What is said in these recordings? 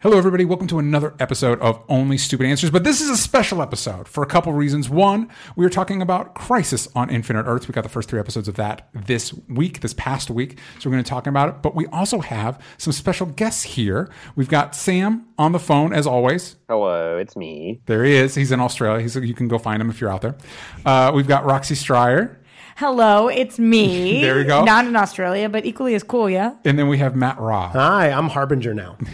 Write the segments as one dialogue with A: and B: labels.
A: Hello, everybody. Welcome to another episode of Only Stupid Answers. But this is a special episode for a couple reasons. One, we are talking about Crisis on Infinite Earths. We got the first three episodes of that this week, this past week. So we're going to talk about it. But we also have some special guests here. We've got Sam on the phone, as always.
B: Hello, it's me.
A: There he is. He's in Australia. He's, you can go find him if you're out there. Uh, we've got Roxy Stryer.
C: Hello, it's me.
A: There we go.
C: Not in Australia, but equally as cool, yeah.
A: And then we have Matt Raw.
D: Hi, I'm Harbinger now.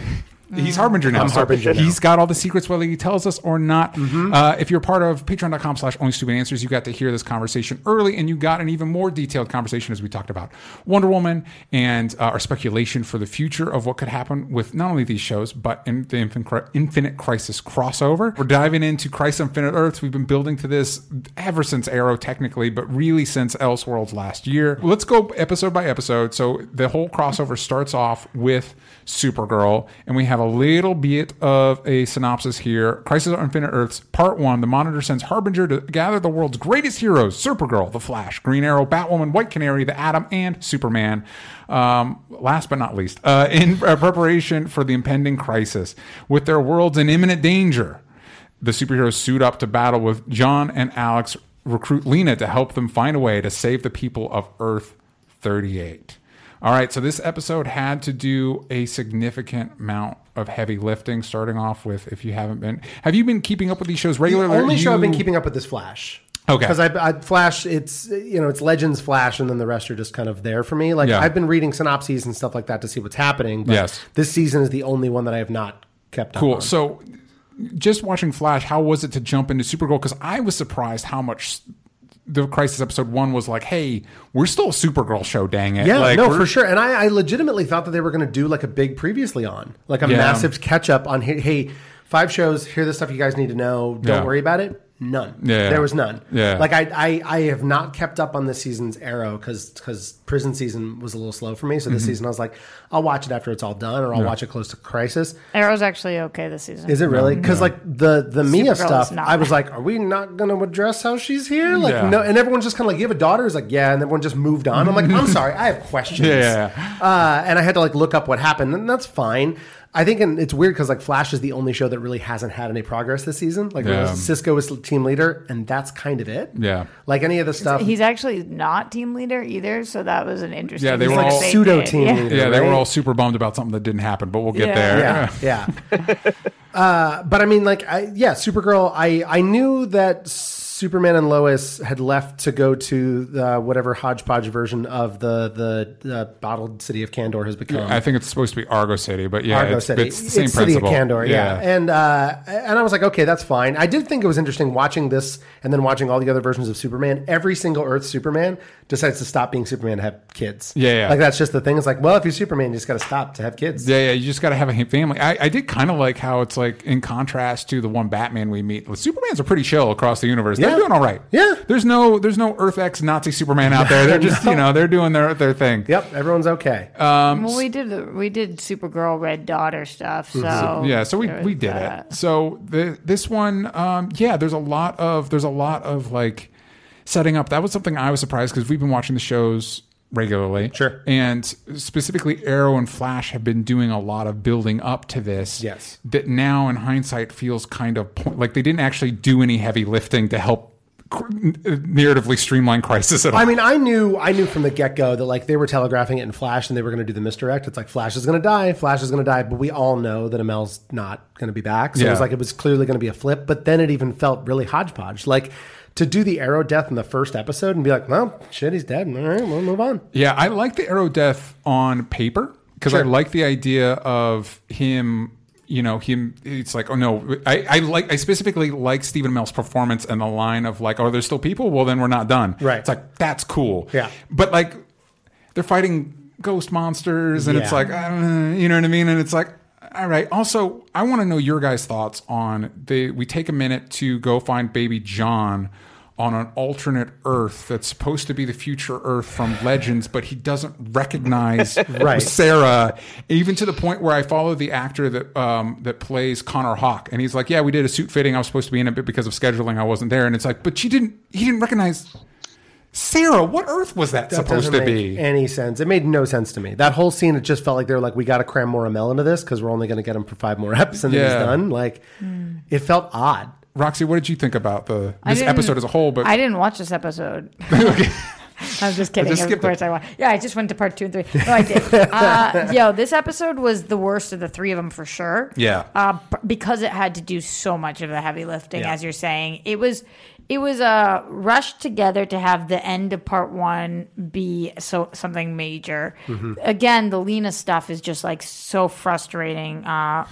A: He's Harbinger now.
D: I'm
A: so
D: Harbinger now.
A: He's got all the secrets, whether he tells us or not.
D: Mm-hmm.
A: Uh, if you're part of patreon.com slash only stupid answers, you got to hear this conversation early and you got an even more detailed conversation as we talked about Wonder Woman and uh, our speculation for the future of what could happen with not only these shows, but in the Infin- Infinite Crisis crossover. We're diving into Crisis Infinite Earths. We've been building to this ever since Arrow, technically, but really since Elseworlds last year. Let's go episode by episode. So the whole crossover starts off with Supergirl, and we have a little bit of a synopsis here. Crisis on Infinite Earths, Part 1. The Monitor sends Harbinger to gather the world's greatest heroes Supergirl, The Flash, Green Arrow, Batwoman, White Canary, The Atom, and Superman. Um, last but not least, uh, in uh, preparation for the impending crisis, with their worlds in imminent danger, the superheroes suit up to battle with John and Alex, recruit Lena to help them find a way to save the people of Earth 38. All right, so this episode had to do a significant amount of heavy lifting, starting off with if you haven't been. Have you been keeping up with these shows
D: The
A: regularly?
D: only show I've been keeping up with is Flash.
A: Okay.
D: Because I, I Flash, it's you know it's Legends Flash, and then the rest are just kind of there for me. Like
A: Yeah.
D: I've been reading synopses and stuff like that to see what's happening. But
A: Yes.
D: This season is the only one that I have not kept up
A: Cool. So, just watching Flash, how was it to jump into Supergirl? Because I was surprised how much the Crisis episode one was like, "Hey, we're still a Supergirl show, dang it!"
D: Yeah,
A: like,
D: no, for sure. And I, I legitimately thought that they were going to do like a big previously on, like a
A: Yeah.
D: massive catch up on. Hey, hey, five shows. Here, are the stuff you guys need to know. Don't
A: Yeah.
D: worry about it. None.
A: Yeah.
D: there was none.
A: Yeah.
D: like I, I, I have not kept up on this season's Arrow because because prison season was a little slow for me. So this
A: Mm-hmm.
D: season I was like, I'll watch it after it's all done, or I'll watch it close to Crisis.
C: Arrow's actually okay this season.
D: Is it really? Because like the the Mia
C: Supergirl is
D: stuff,
C: not.
D: I was like, are we not going to address how she's here? Like
A: Yeah.
D: no, and everyone's just kind of like, you have a daughter? Is like, yeah, and everyone just moved on. I'm like, I'm sorry, I have questions.
A: Yeah, yeah,
D: Uh, and I had to like look up what happened, and that's fine. I think, and it's weird because like Flash is the only show that really hasn't had any progress this season. Like
A: Yeah.
D: Cisco is team leader, and that's kind of it.
A: Yeah.
D: Like any of the stuff,
C: He's actually not team leader either, so that was an interesting.
A: Yeah, they were
C: thing
A: all-
D: Pseudo
C: did.
D: team
C: yeah.
D: leader.
A: yeah, they were all super bummed about something that didn't happen, but we'll get
C: Yeah.
A: there.
D: yeah, yeah. uh, but I mean, like, I, yeah, Supergirl. I I knew that Superman and Lois had left to go to the, whatever hodgepodge version of the the uh, bottled city of Kandor has become.
A: I think it's supposed to be Argo City, but yeah,
D: Argo
A: it's,
D: City.
A: it's the same
D: City of
A: principle.
D: Kandor, yeah. And uh, and I was like, okay, that's fine. I did think it was interesting watching this and then watching all the other versions of Superman. Every single Earth Superman decides to stop being Superman to have kids.
A: Yeah, yeah.
D: Like that's just the thing. It's like, well, if you're Superman, you just got to stop to have kids.
A: Yeah, yeah, you just got to have a family. I, I did kind of like how it's like in contrast to the one Batman we meet. Supermans are pretty chill across the universe. They're doing all right.
D: Yeah.
A: there's no there's no Earth X Nazi Superman out there. They're just you know they're doing their their thing.
D: Yep, everyone's okay.
C: Well, we did the, we did Supergirl Red Daughter stuff. So
A: Mm-hmm. Yeah, so we, we did
C: that.
A: it. So the this one, um, yeah, there's a lot of there's a lot of like setting up. That was something I was surprised because we've been watching the shows regularly.
D: Sure.
A: And specifically, Arrow and Flash have been doing a lot of building up to this.
D: Yes.
A: That now, in hindsight, feels kind of like they didn't actually do any heavy lifting to help narratively streamline Crisis at all.
D: I mean, I knew I knew from the get go that like they were telegraphing it in Flash and they were going to do the misdirect. It's like Flash is going to die, Flash is going to die, but we all know that Amell's not going to be back. So it was like it was clearly going to be a flip. But then it even felt really hodgepodge. Like to do the arrow death in the first episode and be like, well, shit, he's dead. All right, we'll move on.
A: Yeah, I like the arrow death on paper because I like the idea of him. You know, him. It's like, oh no, I, I like. I specifically like Stephen Amell's performance and the line of like, "Oh, there still people. Well, then we're not done."
D: Right.
A: It's like that's cool.
D: Yeah.
A: But like, they're fighting ghost monsters, and it's like, uh, you know what I mean? And it's like, All right. Also, I want to know your guys' thoughts on the. We take a minute to go find baby John on an alternate Earth that's supposed to be the future Earth from Legends, but he doesn't recognize
D: Right.
A: Sarah, even to the point where I follow the actor that um, that plays Connor Hawke, and he's like, "Yeah, we did a suit fitting. I was supposed to be in it, but because of scheduling, I wasn't there." And it's like, "But she didn't. He didn't recognize." Sarah, what Earth was that,
D: That
A: supposed to
D: make
A: be?
D: any sense. It made no sense to me. That whole scene, it just felt like they were like, we got to cram more Amell into this because we're only going to get him for five more eps and then
A: Yeah.
D: he's done. Like, it felt odd.
A: Roxy, what did you think about the this episode as a whole? But
C: I didn't watch this episode. I was just kidding.
A: just
C: of
A: skipped
C: course
A: it.
C: I watched. Yeah, I just went to part two and three. No, I did. uh, yo, this episode was the worst of the three of them for sure.
A: Yeah.
C: uh, because it had to do so much of the heavy lifting,
D: Yeah.
C: as you're saying. It was, it was uh, rushed together to have the end of part one be so something major.
A: Mm-hmm.
C: Again, the Lena stuff is just like so frustrating. Uh,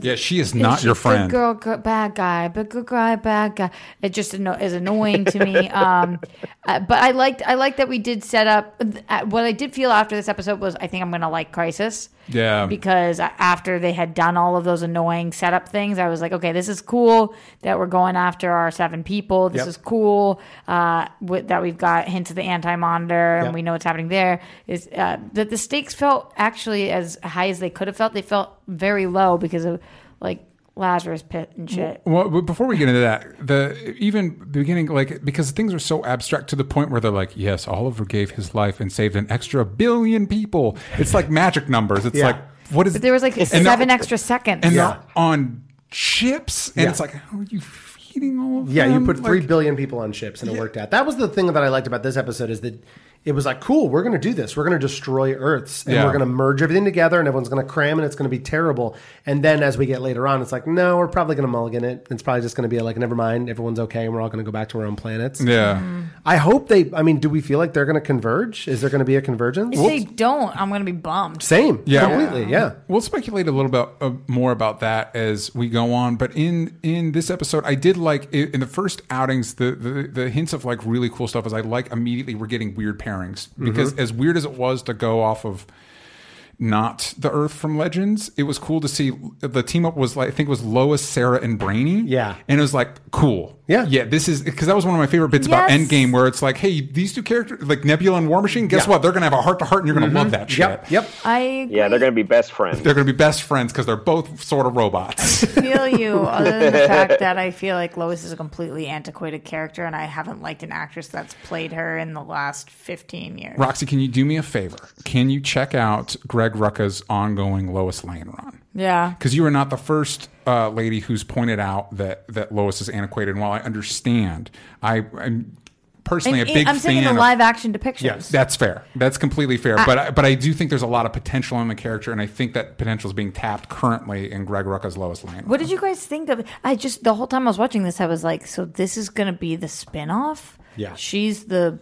A: yeah, she is not your
C: Good
A: friend.
C: girl, good, bad guy, but good guy, bad guy. It just anno- is annoying to me. Um, uh, but I liked, I liked that we did set up. Uh, what I did feel after this episode was, I think I'm going to like Crisis.
A: Yeah.
C: Because after they had done all of those annoying setup things, I was like, okay, this is cool that we're going after our seven people. This
D: Yep.
C: is cool uh, with, that we've got hints of the anti monitor and
D: Yep.
C: we know what's happening there. Is uh, that the stakes felt actually as high as they could have felt? They felt very low because of like Lazarus pit and shit.
A: Well, but before we get into that, the even the beginning, like because things are so abstract to the point where they're like, yes, Oliver gave his life and saved an extra billion people. It's like magic numbers. It's
D: Yeah.
A: like what is?
C: But there was like
A: and
C: seven
A: they're-
C: extra seconds.
A: and
D: Yeah.
A: they're on ships, and
D: Yeah.
A: it's like, how are you feeding all of them?
D: Yeah, you put three
A: Like,
D: billion people on ships and it worked out. That was the thing that I liked about this episode is that it was like, cool, we're going to do this. We're going to destroy Earths and
A: Yeah.
D: we're going to merge everything together and everyone's going to cram and it's going to be terrible. And then as we get later on, it's like, no, we're probably going to mulligan it. It's probably just going to be like, never mind, everyone's okay and we're all going to go back to our own planets.
A: Yeah.
D: I hope they, I mean, do we feel like they're going to converge? Is there going to be a convergence?
C: if they don't, I'm going to be bummed.
D: Same.
A: Yeah.
D: Completely. Yeah.
A: We'll speculate a little bit uh, more about that as we go on. But in in this episode, I did like in the first outings the, the the hints of like really cool stuff. Is I like immediately we're getting weird pairings because mm-hmm. as weird as it was to go off of not the Earth from Legends, it was cool to see the team up was like I think it was Lois, Sarah, and Brainy.
D: Yeah.
A: and it was like cool.
D: Yeah.
A: yeah. This is because that was one of my favorite bits about
C: Yes.
A: Endgame, where it's like, hey, these two characters, like Nebula and War Machine. Guess
D: Yeah.
A: what? They're gonna have a heart to heart, and you're gonna mm-hmm. love that shit.
D: Yep. Yep.
C: I agree.
B: Yeah, they're going to be best friends.
A: They're going to be best friends because they're both sort of robots.
C: feel you. Other than the fact that I feel like Lois is a completely antiquated character, and I haven't liked an actress that's played her in the last 15 years.
A: Roxy, can you do me a favor? Can you check out Greg Rucka's ongoing Lois Lane run?
C: Yeah.
A: Because you are not the first uh, lady who's pointed out that that Lois is antiquated. And while I understand, I, I'm personally
C: And-
A: a big
C: I'm
A: fan
C: the live action depictions.
D: Yes.
A: That's fair. That's completely fair. but I, but I do think there's a lot of potential in the character, and I think that potential is being tapped currently in Greg Rucka's Lois Lane.
C: What did you guys think of? I just the whole time I was watching this, I was like, so this is going to be the spin-off?
D: Yeah.
C: she's the.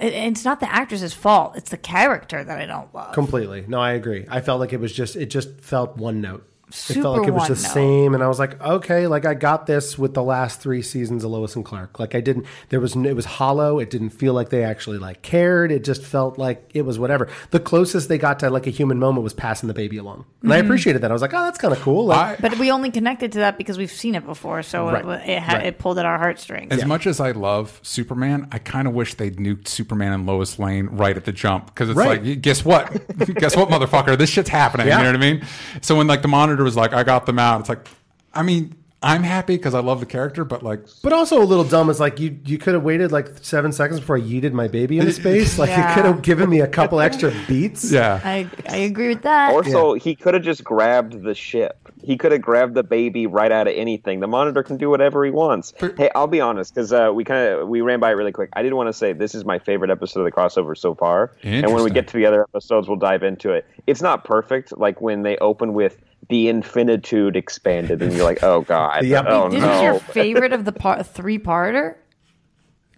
C: It- It's not the actress's fault. It's the character that I don't love.
D: Completely. No, I agree. I felt like it was just it just felt one note. It felt like it was the
C: note.
D: same, and I was like, okay, like I got this with the last three seasons of Lois and Clark. Like I didn't. There was it was hollow. It didn't feel like they actually like cared. It just felt like it was whatever. The closest they got to like a human moment was passing the baby along, and I mm-hmm. appreciated that. I was like, oh, that's kind of cool. Like,
A: I,
C: But we only connected to that because we've seen it before, so
D: Right.
C: it, it, had,
D: Right.
C: it pulled at our heartstrings.
A: As much as I love Superman, I kind of wish they'd nuked Superman and Lois Lane right at the jump because it's
D: Right.
A: like, guess what? guess what, motherfucker? This shit's happening.
D: Yeah.
A: You know what I mean? So when like the monitor was like, I got them out, it's like, I mean, I'm happy because I love the character, but like,
D: but also a little dumb is like you you could have waited like seven seconds before I yeeted my baby into space. Like you could have given me a couple extra beats.
A: yeah.
C: I I agree with that.
B: Also, he could have just grabbed the ship. He could have grabbed the baby right out of anything. The monitor can do whatever he wants. hey, I'll be honest, because uh, we kind of we ran by it really quick. I did want to say this is my favorite episode of the crossover so far. And when we
A: Interesting.
B: get to the other episodes, we'll dive into it. It's not perfect, like when they open with the infinitude expanded, and you're like, oh god,
D: Yep.
B: oh
C: this
B: no.
C: is your favorite of the par- three-parter.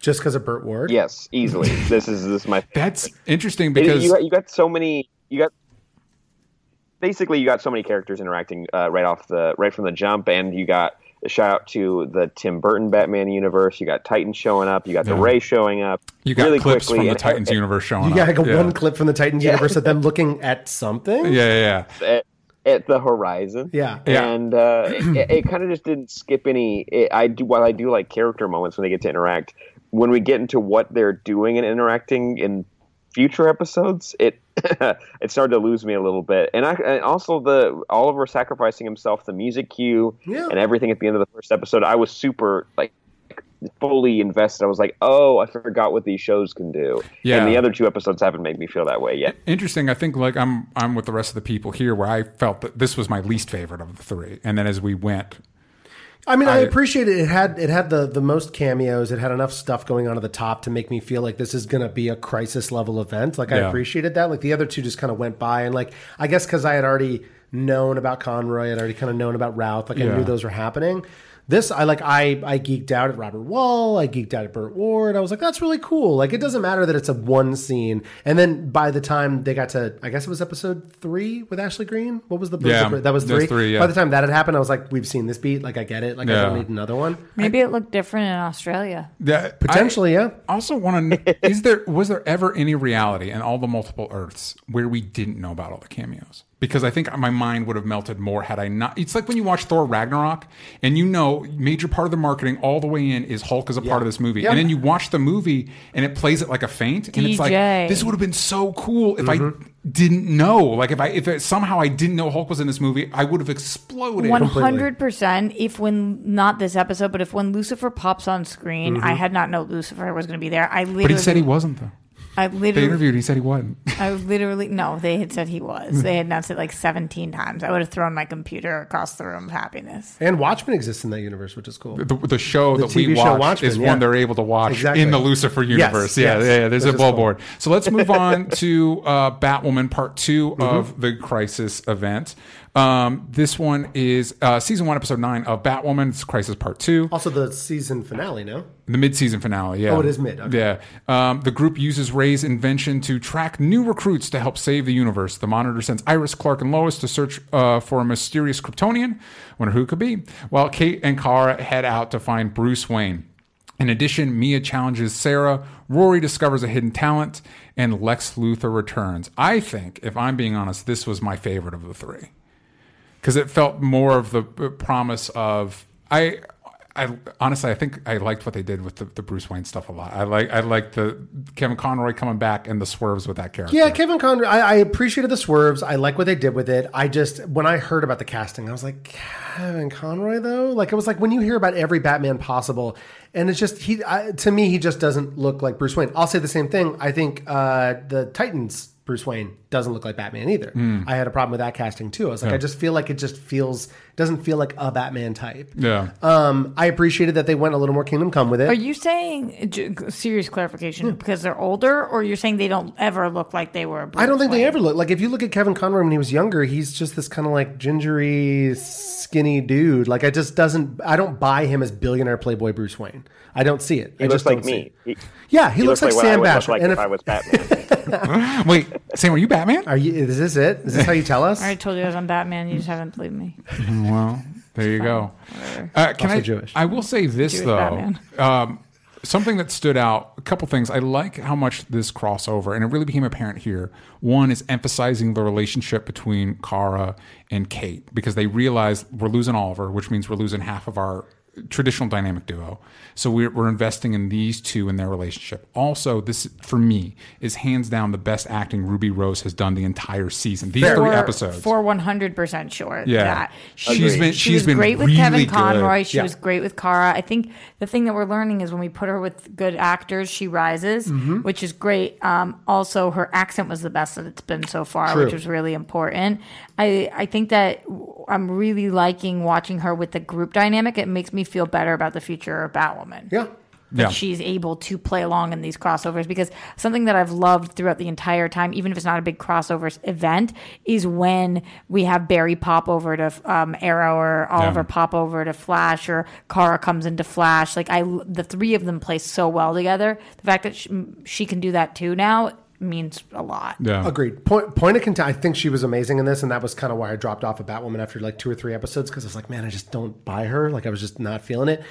D: Just because of Burt Ward.
B: yes, easily. This is this is my.
A: That's interesting
B: It-
A: because
B: you got, you got so many you got basically you got so many characters interacting uh, right off the right from the jump and you got a shout out to the Tim Burton Batman universe you got Titan showing up you got the Ray showing up
A: you got
B: really
A: clips
B: quickly
A: from the
B: and-
A: Titans universe showing
D: You got
A: up.
D: like a
A: yeah.
D: one clip from the Titans universe of them looking at something.
A: Yeah, yeah, yeah.
B: and, at the horizon.
D: Yeah.
A: Yeah.
B: and uh, it, it kind of just didn't skip any. It, I do while I do like character moments when they get to interact. When we get into what they're doing and interacting in future episodes, it it started to lose me a little bit. And I and also the Oliver sacrificing himself, the music cue,
D: Yeah.
B: and everything at the end of the first episode. I was super like fully invested. I was like, oh, I forgot what these shows can do.
A: Yeah.
B: And the other two episodes haven't made me feel that way yet.
A: Interesting. I think like I'm I'm with the rest of the people here where I felt that this was my least favorite of the three, and then as we went,
D: I mean, I,
A: I-
D: appreciate it. It had it had the the most cameos. It had enough stuff going on at the top to make me feel like this is going to be a crisis level event. Like I appreciated that. Like the other two just kind of went by, and like I guess because I had already known about Conroy, I'd already kind of known about Routh. Like I knew those were happening. This I like. I I geeked out at Robert Wuhl. I geeked out at Burt Ward. I was like, that's really cool. Like it doesn't matter that it's a one scene. And then by the time they got to, I guess it was episode three with Ashley Green. What was the
A: Yeah,
D: that was three.
A: three, yeah.
D: By the time that had happened, I was like, we've seen this beat. Like I get it. Like I don't need another one.
C: Maybe it looked different in Australia.
A: that
D: Potentially, yeah.
A: Also want to. is there was there ever any reality in all the multiple Earths where we didn't know about all the cameos? Because I think my mind would have melted more had I not. It's like when you watch Thor Ragnarok and you know major part of the marketing all the way in is Hulk is a part of this movie,
D: Yeah.
A: and then you watch the movie and it plays it like a feint, and it's like this would have been so cool if I mm-hmm. didn't know. Like if I if it, somehow I didn't know Hulk was in this movie, I would have exploded.
C: One hundred percent. If when not this episode, but if when Lucifer pops on screen, I mm-hmm. had not known Lucifer was going to be there. I literally,
A: But he said he wasn't though.
C: I
A: They
C: literally,
A: interviewed. He said he wasn't.
C: I literally no. They had said he was. They had announced it like seventeen times. I would have thrown my computer across the room of happiness.
D: And Watchmen exists in that universe, which is cool.
A: the, the show
D: The
A: that we
D: TV show
A: watch
D: Watchmen,
A: is
D: yeah.
A: one they're able to watch
D: Exactly.
A: in the Lucifer universe. yeah,
D: yes,
A: yeah, yeah, There's
D: which
A: a
D: is cool.
A: billboard. So let's move on to uh, Batwoman Part 2
D: Mm-hmm.
A: of the Crisis event. Um, this one is uh, season one, episode nine of Batwoman. It's Crisis Part Two,
D: Also, the season finale, no?
A: the mid-season finale. Yeah,
D: Oh, it is mid, okay.
A: Yeah. Um, the group uses Ray's invention to track new recruits to help save the universe. The Monitor sends Iris, Clark, and Lois to search uh, for a mysterious Kryptonian. Wonder who it could be. While Kate and Kara head out to find Bruce Wayne. In addition, Mia challenges Sarah, Rory discovers a hidden talent, and Lex Luthor returns. I think, if I'm being honest, this was my favorite of the three because it felt more of the uh, promise of I. I honestly, I think I liked what they did with the, the Bruce Wayne stuff a lot. I like, I like the Kevin Conroy coming back and the swerves with that character.
D: Yeah, Kevin Conroy. I, I appreciated the swerves. I like what they did with it. I just when I heard about the casting, I was like, Kevin Conroy though. Like it was like when you hear about every Batman possible, and it's just he. I, to me, he just doesn't look like Bruce Wayne. I'll say the same thing. I think uh, the Titans. Bruce Wayne doesn't look like Batman either.
A: Hmm.
D: I had a problem with that casting too. I was like, I just feel like it just feels doesn't feel like a Batman type.
A: yeah.
D: Um, I appreciated that they went a little more Kingdom Come with it.
C: Are you saying serious clarification because they're older, or you're saying they don't ever look like they were?
D: I don't think they ever look like if you look at Kevin Conroy when he was younger, he's just this kind of like gingery, skinny dude. Like I just doesn't I don't buy him as billionaire playboy Bruce Wayne. I don't see it.
B: He
D: I
B: looks
D: just
B: like me. He,
D: Yeah, he,
B: he
D: looks, like,
B: what
D: Sam
B: would
D: Basher.
B: like
D: and
B: if
D: if,
B: I was Batman.
A: Wait, Sam, are you Batman?
D: are you is this it? Is this how you tell us?
C: I already told you I was on Batman. You just haven't believed me.
A: Well, there you go. Uh, can
D: Also
A: I?
D: Jewish.
A: I will say this
C: Jewish
A: though.
C: Batman.
A: Um, something that stood out. A couple things. I like how much this crossover, and it really became apparent here. One is emphasizing the relationship between Kara and Kate because they realize we're losing Oliver, which means we're losing half of our traditional dynamic duo. So we're, we're investing in these two and their relationship. Also, this for me is hands down the best acting Ruby Rose has done the entire season. These three episodes.
C: For 100% sure.
A: Yeah.
C: That. She,
A: She's been-
C: she
A: she's
C: was
A: been
C: great with
A: really
C: Kevin
A: good.
C: Conroy. She
D: Yeah.
C: was great with Kara. I think the thing that we're learning is when we put her with good actors, she rises,
A: Mm-hmm.
C: which is great. Um, also, her accent was the best that it's been so far,
D: True.
C: which was really important. I, I think that I'm really liking watching her with the group dynamic. It makes me feel better about the future of Batwoman
D: yeah.
A: yeah.
C: that she's able to play along in these crossovers because something that I've loved throughout the entire time, even if it's not a big crossover event, is when we have Barry pop over to um, Arrow or Oliver
A: Yeah.
C: pop over to Flash or Kara comes into Flash. Like I, the three of them play so well together. The fact that she, she can do that too now means a lot.
A: yeah.
D: Agreed. Point point of contention. I think she was amazing in this, and that was kind of why I dropped off of Batwoman after like two or three episodes because I was like, man, I just don't buy her. Like I was just not feeling it.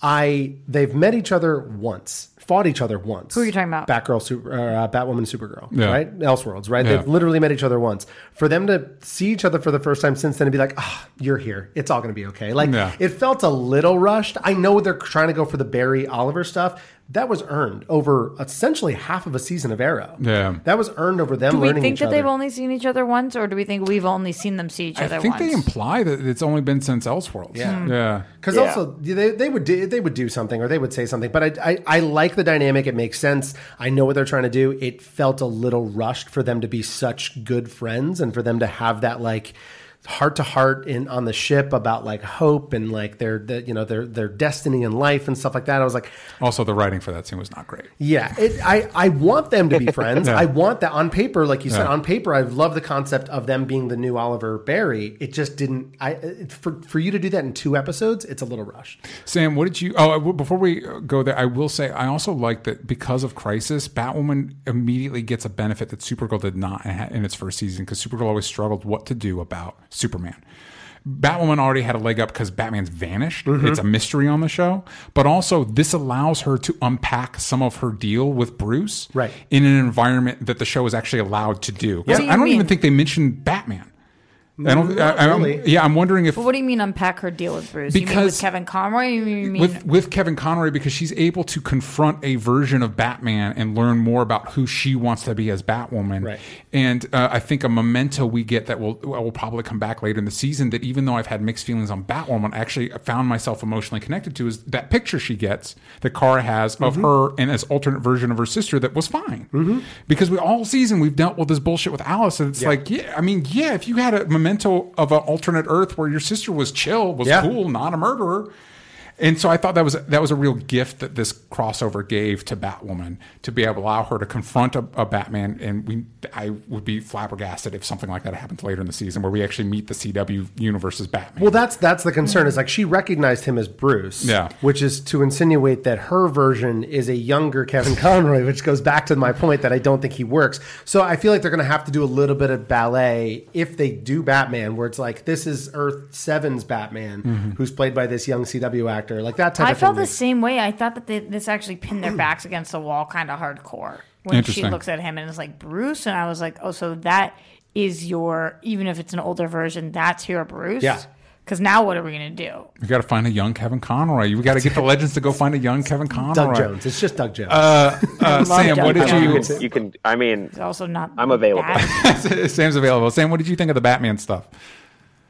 D: I they've met each other once, fought each other once.
C: Who are you talking about?
D: Batgirl, super, uh, Batwoman, Supergirl,
A: Yeah.
D: right? Elseworlds, right?
A: Yeah.
D: They've literally met each other once. For them to see each other for the first time since then and be like, ah, you're here. It's all going to be okay. Like
A: Yeah.
D: it felt a little rushed. I know they're trying to go for the Barry Oliver stuff. That was earned over essentially half of a season of Arrow.
A: Yeah.
D: that was earned over them
C: Do we
D: learning
C: think
D: each
C: that
D: other.
C: they've only seen each other once, or do we think we've only seen them see each other
A: I think
C: once?
A: they imply that it's only been since Elseworlds.
D: Yeah. Hmm.
A: Yeah.
D: Because
B: Yeah.
D: also they, they would do, they would do something or they would say something, but I, I I like the dynamic. It makes sense. I know what they're trying to do. It felt a little rushed for them to be such good friends and for them to have that like heart to heart in on the ship about like hope and like their the, you know their their destiny in life and stuff like that. I was like,
A: Also, the writing for that scene was not great.
D: yeah, it, I I want them to be friends.
A: Yeah.
D: I want that on paper, like you said,
A: Yeah.
D: on paper. I love the concept of them being the new Oliver Barry. It just didn't. I it, for for you to do that in two episodes, it's a little rushed.
A: Sam, what did you? Oh, before we go there, I will say I also like that because of Crisis, Batwoman immediately gets a benefit that Supergirl did not in its first season because Supergirl always struggled what to do about Superman. Batwoman already had a leg up because Batman's vanished.
D: Mm-hmm.
A: It's a mystery on the show, but also this allows her to unpack some of her deal with Bruce,
D: Right.
A: in an environment that the show is actually allowed to do.
C: What do you
A: I don't
C: mean?
A: even think they mentioned Batman. I don't. I, I'm-
D: really.
A: yeah, I'm wondering if
C: But what do you mean unpack her deal with Bruce? you mean
A: Because-
C: with Kevin Conroy? You mean
A: with with Kevin Conroy because she's able to confront a version of Batman and learn more about who she wants to be as Batwoman.
D: Right.
A: And uh, I think a memento we get that will will probably come back later in the season. That even though I've had mixed feelings on Batwoman, I actually found myself emotionally connected to is that picture she gets that Kara has of
D: Mm-hmm.
A: her and as alternate version of her sister that was fine. Because we all season we've dealt with this bullshit with Alice, and it's like, yeah, I mean, yeah, if you had a memento of an alternate Earth where your sister was chill, was
D: Yeah.
A: cool, not a murderer. And so I thought that was that was a real gift that this crossover gave to Batwoman to be able to allow her to confront a, a Batman, and we I would be flabbergasted if something like that happens later in the season where we actually meet the CW universe's Batman.
D: Well, that's that's the concern. Is like she recognized him as Bruce,
A: Yeah.
D: which is to insinuate that her version is a younger Kevin Conroy, which goes back to my point that I don't think he works. So I feel like they're going to have to do a little bit of ballet if they do Batman, where it's like this is Earth 7's Batman, mm-hmm. who's played by this young CW actor, like that type
C: I
D: of
C: felt
D: thing.
C: the same way. I thought that they, this actually pinned their backs against the wall kind of hardcore when she looks at him and is like Bruce, and I was like, oh, so that is your even if it's an older version, that's your Bruce.
D: Yeah.
C: Because now what are we gonna do?
A: we got to find a young Kevin Conroy. You got to get the legends to go find a young Kevin Conroy.
D: Doug Jones. It's just Doug Jones.
A: Uh, uh, Sam,
C: Doug
A: what did
C: Jones.
A: you?
B: You can. I mean,
C: It's also not.
B: I'm available.
A: Sam's available. Sam, what did you think of the Batman stuff?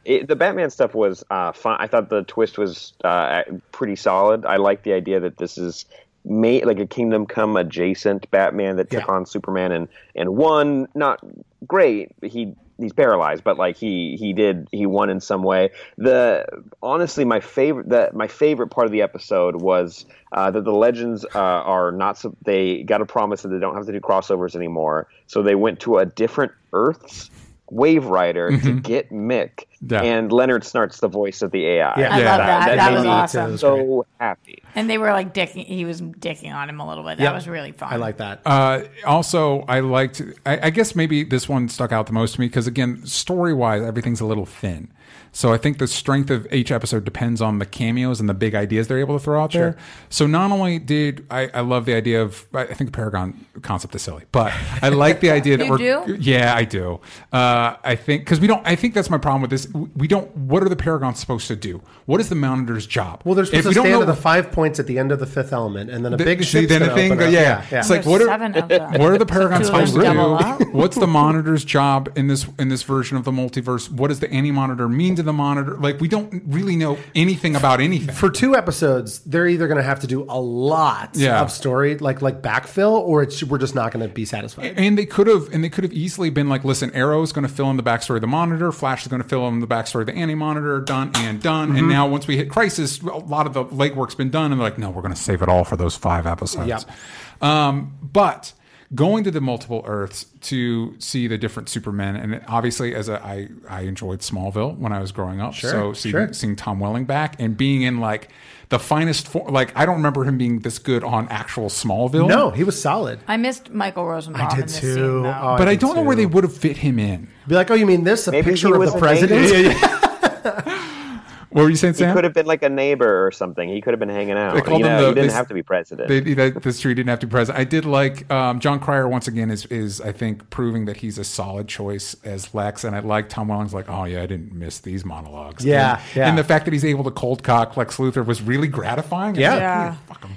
B: It, the Batman stuff was uh, fun. I thought the twist was uh, pretty solid. I like the idea that this is may, like a Kingdom Come adjacent Batman that took
D: Yeah.
B: on Superman and and won. Not great. He he's paralyzed, but like he he did he won in some way. The honestly, my favorite the my favorite part of the episode was uh, that the legends uh, are not. So, they got a promise that they don't have to do crossovers anymore, so they went to a different Earths. Waverider to get Mick,
A: Yeah.
B: and Leonard Snart's the voice of the AI.
D: Yeah.
C: I
A: Yeah.
C: love that. That,
B: made
C: was
B: me
C: awesome.
B: So happy.
C: And they were like dicking. He was dicking on him a little bit. That
D: Yep.
C: was really fun.
D: I like that.
A: Uh, also, I liked. I, I guess maybe this one stuck out the most to me because again, story wise, everything's a little thin. So I think the strength of each episode depends on the cameos and the big ideas they're able to throw out there. So not only did I, I love the idea of I I think the Paragon concept is silly, but I like the idea that
C: You
A: we're
C: do?
A: yeah I do. Uh, I think because we don't. I think that's my problem with this. We don't. What are the Paragons supposed to do? What is the Monitor's job?
D: well, they're
A: If
D: supposed to
A: don't
D: stand
A: know-
D: at the five points at the end of the fifth element, and then a big
A: see,
D: ship's
A: then a
D: gonna
A: thing,
D: open up.
A: yeah.
D: yeah.
A: It's like what are
C: seven of them.
A: what are the Paragons supposed to do? What's the Monitor's job in this in this version of the multiverse? What does the Anti Monitor mean to the Monitor? Like we don't really know anything about anything.
D: for two episodes, they're either going to have to do a lot
A: Yeah.
D: of story, like like backfill, or it's we're just not going to be satisfied.
A: and they could have, and they could have easily been like, "Listen, Arrow is going to fill in the backstory of the Monitor. Flash is going to fill in the backstory of the Anti-Monitor. Done and done.
D: Mm-hmm.
A: And now, once we hit Crisis, a lot of the legwork's been done, and they're like, "No, we're going to save it all for those five episodes."
D: Yep.
A: Um, but going to the multiple Earths to see the different Supermen, and obviously, as a, I I enjoyed Smallville when I was growing up, so seeing,
D: sure.
A: seeing Tom Welling back and being in like the finest form. Like I don't remember him being this good on actual Smallville.
D: No, he was solid.
C: I missed Michael Rosenbaum
D: I
C: in
D: did
C: this
D: too.
C: scene.
D: Oh,
A: but I
D: did
A: don't know where they would have fit him in.
D: Be like, oh, you mean this? A
B: Maybe
D: picture of
B: was
D: the
B: an
D: president?
B: angel.
A: What were you saying,
B: He could have been like a neighbor or something. He could have been hanging out.
A: They called
B: you
A: him
B: know,
A: the-
B: he didn't
A: they-
B: have to be president.
A: They, that this tree didn't have to be president. I did like um, Jon Cryer once again is is I think proving that he's a solid choice as Lex, and I like Tom Welling's like, oh yeah, I didn't miss these monologues.
D: Yeah,
A: and,
D: yeah.
A: and the fact that he's able to cold cock Lex Luthor was really gratifying.
D: Yeah.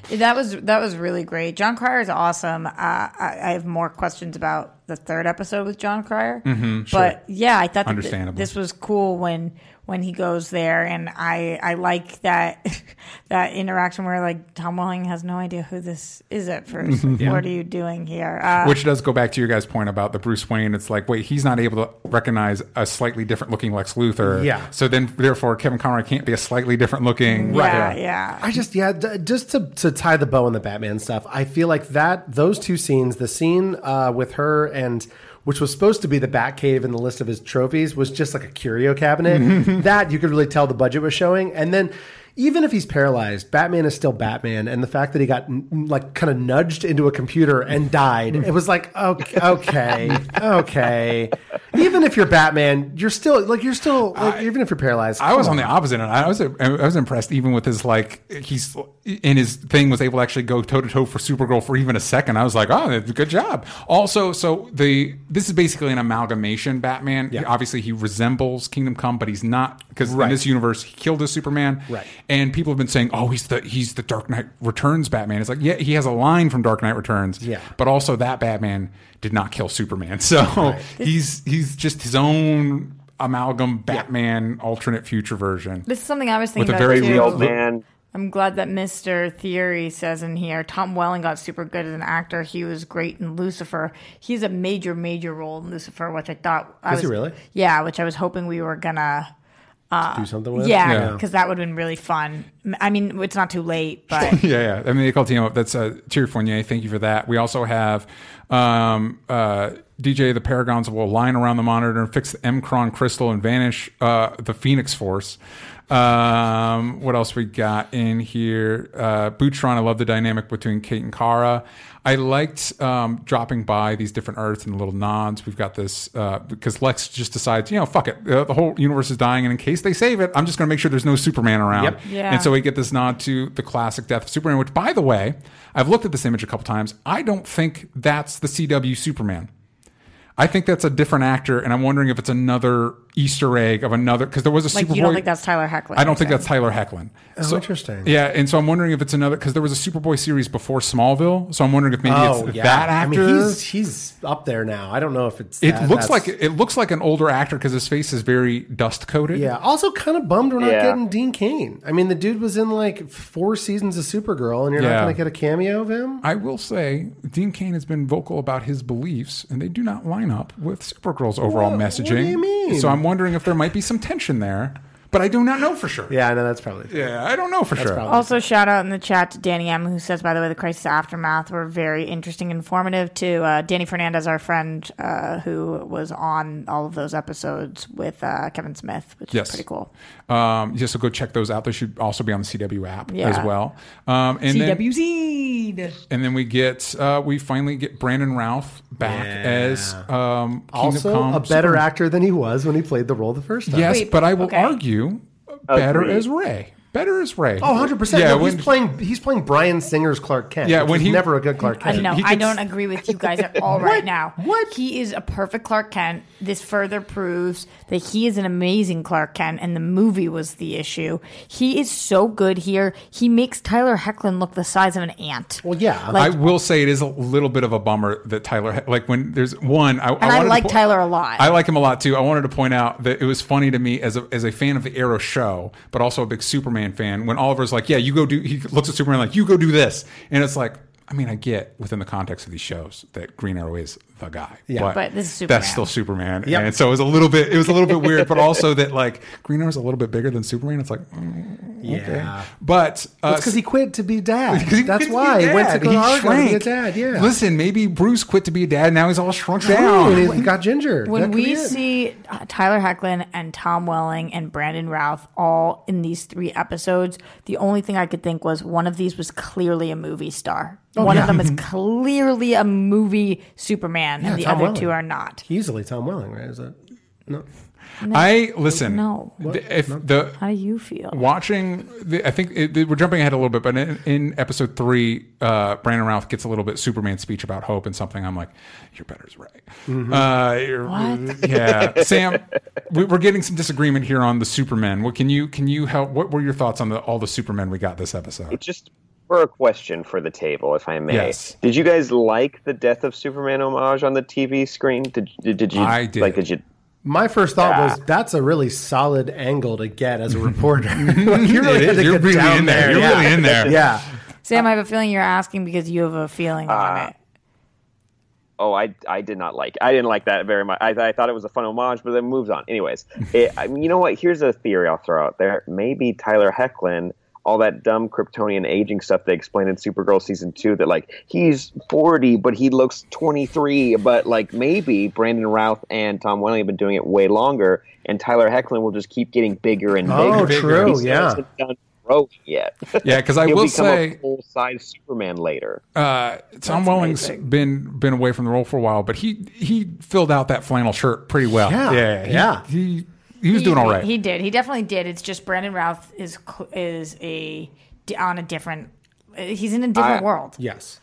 C: Yeah, that was that was really great. Jon Cryer is awesome. Uh, I, I have more questions about the third episode with Jon Cryer, mm-hmm, but yeah, I thought that th-
A: Understandable.
C: this was cool when when he goes there, and I I like that that interaction where like Tom Welling has no idea who this is at 1st Like, What are you doing here? Uh,
A: Which does go back to your guys' point about the Bruce Wayne. It's like, wait, he's not able to recognize a slightly different looking Lex Luthor.
D: Yeah.
A: So then, therefore, Kevin Conroy can't be a slightly different looking.
C: yeah, yeah.
D: I just yeah, d- just to to tie the bow on the Batman stuff. I feel like that those two scenes, the scene uh, with her and which was supposed to be the Batcave in the list of his trophies, was just like a curio cabinet. that you could really tell the budget was showing, and then. Even if he's paralyzed, Batman is still Batman, and the fact that he got mm, like kind of nudged into a computer and died, it was like okay, okay, okay. Even if you're Batman, you're still like you're still like, even if you're paralyzed.
A: I was
D: come
A: on the opposite end. I was I was impressed even with his like he's in his thing was able to actually go toe to toe for Supergirl for even a second. I was like, oh, good job. Also, so the this is basically an amalgamation Batman.
D: Yeah.
A: Obviously, he resembles Kingdom Come, but he's not because
D: Right.
A: in this universe he killed his Superman.
D: Right.
A: And people have been saying, oh, he's the he's the Dark Knight Returns Batman. It's like yeah, he has a line from Dark Knight Returns.
D: Yeah.
A: But also that Batman did not kill Superman, so he's he's just his own amalgam Batman alternate future version.
C: This is something I was
A: With
C: thinking
A: a
C: about
A: very
C: too.
B: Crazy man.
C: I'm glad that Mr. Theory says in here Tom Welling got super good as an actor. He was great in Lucifer. He's a major, major role in Lucifer, which I thought. I
D: Is
C: was,
D: he really?
C: Yeah, which I was hoping we were gonna.
D: do something with.
C: Yeah,
A: Yeah.
C: because that would have been really fun. I mean, it's not too late, but
A: yeah, yeah. I mean, they called team up. That's uh, Thierry Fournier. Thank you for that. We also have um, uh, DJ the Paragons will line around the monitor and fix the Mcron crystal and vanish uh, the Phoenix Force. Um, what else we got in here? Uh, Bootron. I love the dynamic between Kate and Kara. I liked um, dropping by these different Earths and little nods. We've got this uh, because Lex just decides, you know, fuck it. Uh, the whole universe is dying, and in case they save it, I'm just going to make sure there's no Superman around.
D: Yep.
C: Yeah.
A: And so we get this nod to the classic death of Superman, which, by the way, I've looked at this image a couple times. I don't think that's the CW Superman. I think that's a different actor, and I'm wondering if it's another Easter egg of another because there was a
C: like
A: Superboy.
C: you don't think that's Tyler Hoechlin?
A: I don't think that's Tyler Hoechlin.
D: Oh, interesting.
A: Yeah, and so I'm wondering if it's another because there was a Superboy series before Smallville. So I'm wondering if maybe
D: Oh
A: it's
D: yeah,
A: that
D: I
A: actor.
D: mean, he's he's up there now. I don't know if it's.
A: it
D: that-
A: looks
D: that's-
A: like it looks like an older actor because his face is very dust coated.
D: Yeah. Also, kind of bummed we're not
B: Yeah.
D: getting Dean Cain. I mean, the dude was in like four seasons of Supergirl, and you're
A: Yeah.
D: not going to get a cameo of him.
A: I will say, Dean Cain has been vocal about his beliefs, and they do not line up with Supergirl's overall
D: What- what
A: messaging.
D: do you mean?
A: So I'm wondering if there might be some tension there, but I do not know for sure.
D: Yeah, I know that's probably.
A: Yeah, I don't know for sure.
D: probably-
C: Also, shout out in the chat to Danny M, who says, by the way, the Crisis Aftermath were very interesting and informative. To uh, Danny Fernandez, our friend, uh, who was on all of those episodes with uh, Kevin Smith, which
A: Yes.
C: is pretty cool.
A: Um, yeah, so go check those out. They should also be on the CW app
C: Yeah.
A: as well. Um, and then
C: CWZ.
A: and then we get uh, we finally get Brandon Routh back
D: Yeah.
A: as um, King
D: Also,
A: Come
D: a better
A: Superman.
D: actor than he was when he played the role the first time.
A: Yes,
C: Wait,
A: but I will
C: okay.
A: argue better
B: Agreed.
A: as Ray. Better as Ray.
D: Oh, 100 percent.
A: Yeah,
D: no,
A: when-
D: he's playing. He's playing Bryan Singer's Clark Kent.
A: Yeah,
D: which
A: when
D: is
A: he-
D: never a good Clark
C: I
D: Kent.
C: know.
A: He
C: I don't agree with you guys at all right now.
D: What?
C: He is a perfect Clark Kent. This further proves that he is an amazing Clark Kent, and the movie was the issue. He is so good here. He makes Tyler Hoechlin look the size of an ant.
D: Well, yeah.
C: Like-
A: I will say it is a little bit of a bummer that Tyler, like when there's one, I,
C: And I
A: wanted to
C: like
A: po-
C: Tyler a lot.
A: I like him a lot too. I wanted to point out that it was funny to me as a, as a fan of the Arrow show, but also a big Superman fan. When Oliver's like, "Yeah, you go do," he looks at Superman like, "You go do this," and it's like, I mean, I get within the context of these shows that Green Arrow is the guy,
D: Yeah.
C: But this is
A: That's still Superman,
D: Yep.
A: and so it was a little bit, it was a little bit weird, but also that like Green Arrow's a little bit bigger than Superman. It's like, mm, okay,
D: Yeah.
A: but uh,
D: because he quit to be dad. That's
A: quit
D: why
A: be
D: he went to
A: dad.
D: go
A: He
D: to Argo be a dad. Yeah.
A: Listen, maybe Bruce quit to be a dad. Now he's all shrunk down.
D: and he got ginger.
C: When we see uh, Tyler Hoechlin and Tom Welling and Brandon Routh all in these three episodes, the only thing I could think was one of these was clearly a movie star.
D: Oh,
C: one
D: yeah.
C: of them is clearly a movie Superman,
D: Yeah,
C: and the
D: Tom
C: other
D: Welling.
C: two are not.
D: easily Tom Welling, right? Is that no?
A: I listen.
C: No.
A: th- If the
C: How do you feel?
A: watching, the, I think it, we're jumping ahead a little bit, but in, in episode three, uh, Brandon Routh gets a little bit Superman speech about hope and something. I'm like, your better's right. Uh, you're-
C: What?
A: Yeah, Sam, we, we're getting some disagreement here on the Superman. What can you can you help? What were your thoughts on the all the Superman we got this episode?
B: Just for a question for the table, if I may.
A: Yes.
B: Did you guys like the Death of Superman homage on the TV screen? Did did, did you
A: I did.
B: like? Did you?
D: My first thought was that's a really solid angle to get as a reporter. Like, you really had to
A: You're
D: get
A: really
D: down
A: in there.
D: there.
A: You're
D: yeah.
A: really in there.
D: Yeah.
C: Sam, I have a feeling you're asking because you have a feeling on uh, it.
B: Oh, I, I did not like. I didn't like that very much. I, I thought it was a fun homage, but then moved on. Anyways, it, I mean, you know what? Here's a theory I'll throw out there. Maybe Tyler Hoechlin, all that dumb Kryptonian aging stuff they explained in Supergirl season two, that like he's 40 but he looks 23. But like maybe Brandon Routh and Tom Welling have been doing it way longer, and Tyler Hoechlin will just keep getting bigger and bigger.
D: Oh, true,
B: He
D: yeah.
B: hasn't done growing yet.
A: Yeah, because I
B: He'll become
A: say
B: a full size Superman later.
A: uh, Tom Welling's been been away from the role for a while, but he he filled out that flannel shirt pretty well.
D: Yeah,
A: yeah, he,
D: yeah.
A: He he was doing all right.
C: He did. He definitely did. It's just Brandon Routh is is a on a different. He's in a different
B: I-
C: world.
D: Yes.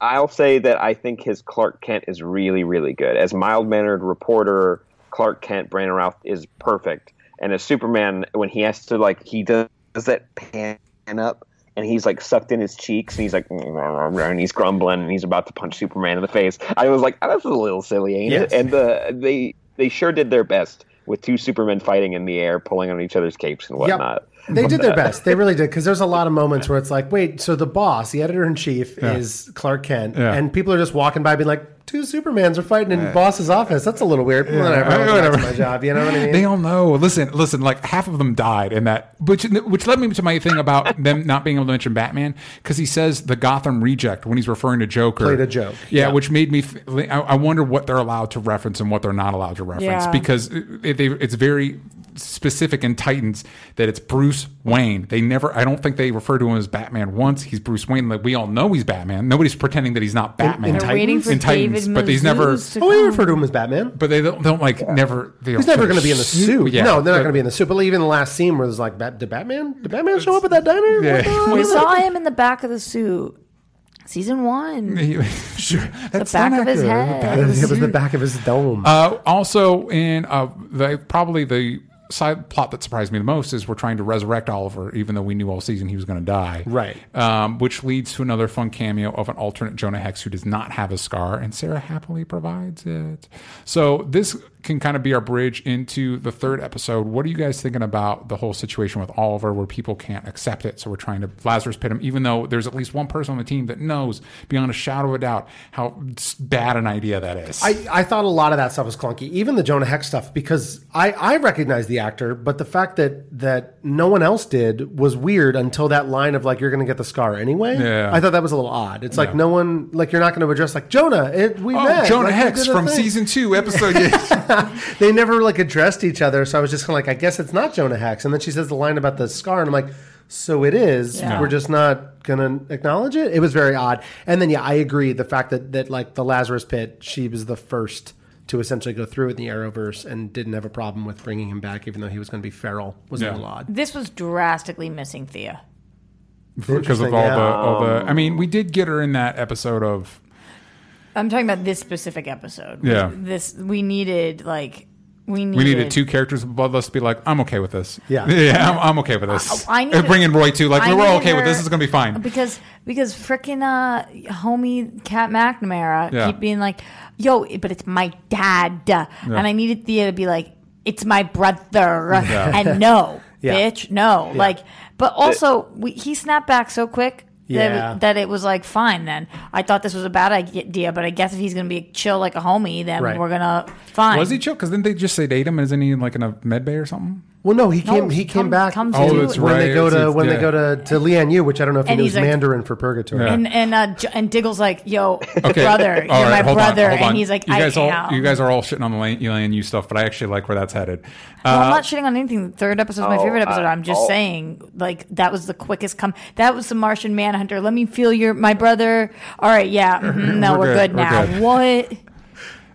B: I'll say that I think his Clark Kent is really, really good. As mild mannered reporter, Clark Kent, Brandon Routh is perfect. And as Superman, when he has to like, he does that pan up, and he's like sucked in his cheeks, and he's like, and he's grumbling, and he's about to punch Superman in the face. I was like, oh, that's a little silly, ain't
D: Yes.
B: it? And the they they sure did their best with two Supermen fighting in the air, pulling on each other's capes and whatnot.
D: They did their best. They really did. Because there's a lot of moments where it's like, wait, so the boss, the editor in chief, is Clark Kent,
A: Yeah.
D: and people are just walking by being like, two Supermans are fighting in boss's office. That's a little weird. Whatever.
A: Whatever.
D: Whatever. That's my job. You know what I mean?
A: They all know. Listen, listen. Like half of them died in that, which which led me to my thing about them not being able to mention Batman because he says the Gotham reject when he's referring to Joker.
D: Played a joke.
A: Yeah,
D: Yeah.
A: which made me. th- I, I wonder what they're allowed to reference and what they're not allowed to reference
C: Yeah.
A: because it, they, it's very specific in Titans that it's Bruce Wayne. They never. I don't think they refer to him as Batman once. He's Bruce Wayne. Like we all know he's Batman. Nobody's pretending that he's not Batman.
D: in
C: They're waiting for
A: In Titans,
C: David
A: but he's never-
C: to
D: oh, we
C: come.
D: refer to him as Batman.
A: but they don't, don't like never. They
D: He's never going to be in the suit.
A: Yeah,
D: no, they're not
A: but-
D: going to be in the suit. But even the last scene where there's like, Bat- did Batman? Did Batman show up at that diner?
A: Yeah.
D: What the-
C: We saw him in the back of the suit. Season one.
A: sure. That's
C: back
A: not
C: of his
A: accurate.
C: head.
A: The back of
D: It was the back of his dome.
A: Uh, also, in uh, the probably the side plot that surprised me the most is we're trying to resurrect Oliver, even though we knew all season he was going to die.
D: Right.
A: Um, which leads to another fun cameo of an alternate Jonah Hex who does not have a scar, and Sarah happily provides it. So this can kind of be our bridge into the third episode. What are you guys thinking about the whole situation with Oliver, where people can't accept it? So we're trying to Lazarus pit him, even though there's at least one person on the team that knows beyond a shadow of a doubt how bad an idea that is.
D: I, I thought a lot of that stuff was clunky, even the Jonah Hex stuff, because I, I recognize the actor, but the fact that that no one else did was weird until that line of like you're going to get the scar anyway.
A: Yeah.
D: I thought that was a little odd. It's like no one like you're not going to address like Jonah. It, we
A: Oh,
D: met.
A: Jonah
D: Like,
A: Hex from
D: thing.
A: season two, episode.
D: They never like addressed each other, so I was just kind of like, I guess it's not Jonah Hex. And then she says the line about the scar, and I'm like, so it is.
C: Yeah.
D: We're just not gonna acknowledge it. It was very odd. And then yeah, I agree. The fact that that like the Lazarus Pit, she was the first to essentially go through in the Arrowverse and didn't have a problem with bringing him back, even though he was going to be feral, was
A: Yeah.
D: a little odd.
C: This was drastically missing Thea.
A: because of all
D: yeah.
A: the all the. I mean, we did get her in that episode of.
C: I'm talking about this specific episode.
A: Yeah.
C: This we needed like we needed,
A: We needed two characters with bloodlust to be like, I'm okay with this.
D: Yeah.
A: yeah, I'm, I'm okay with this.
C: I needed-
A: And bring in Roy too. Like
C: I
A: we're all
C: needed
A: okay with
C: her-
A: this. It's gonna be fine.
C: because because freaking uh homie Kat McNamara
A: Yeah.
C: keep being like, yo, but it's my dad, and I needed Thea to be like, it's my brother, and no,
D: Yeah.
C: bitch, no, like, but also we, he snapped back so quick.
D: Yeah.
C: That, that it was like fine then. I thought this was a bad idea, but I guess if he's gonna be chill like a homie, then
D: Right.
C: we're gonna fine.
A: Was he chill? Because didn't they just sedate him? Isn't he like in a med bay or something?
D: Well, no, he
C: No,
D: came. He
C: he
D: came back
C: comes
A: Oh,
C: to-
A: that's
D: when they go to
A: It's-
D: when
A: yeah.
D: they go to to Lian Yu, which I don't know if he
C: And
D: knows
C: like-
D: Mandarin for purgatory.
A: Yeah.
C: And and uh, J- and Diggle's like, "Yo,
A: Okay.
C: brother, you're
A: All right,
C: my
A: hold on,
C: brother,"
A: hold on.
C: and he's like,
A: you
C: "I
A: guys all
C: am."
A: you guys are all shitting on the Elaine Elaine you stuff, but I actually like where that's headed.
C: Well, I'm
A: Uh,
C: not shitting on anything. The third episode is my
B: Oh,
C: favorite episode.
B: uh,
C: I'm just
B: oh.
C: saying, like that was the quickest come. That was the Martian Manhunter. Let me feel your my brother. All right, yeah, mhm, no,
A: We're
C: we're,
A: good,
C: good,
A: we're
C: now.
A: good.
C: What?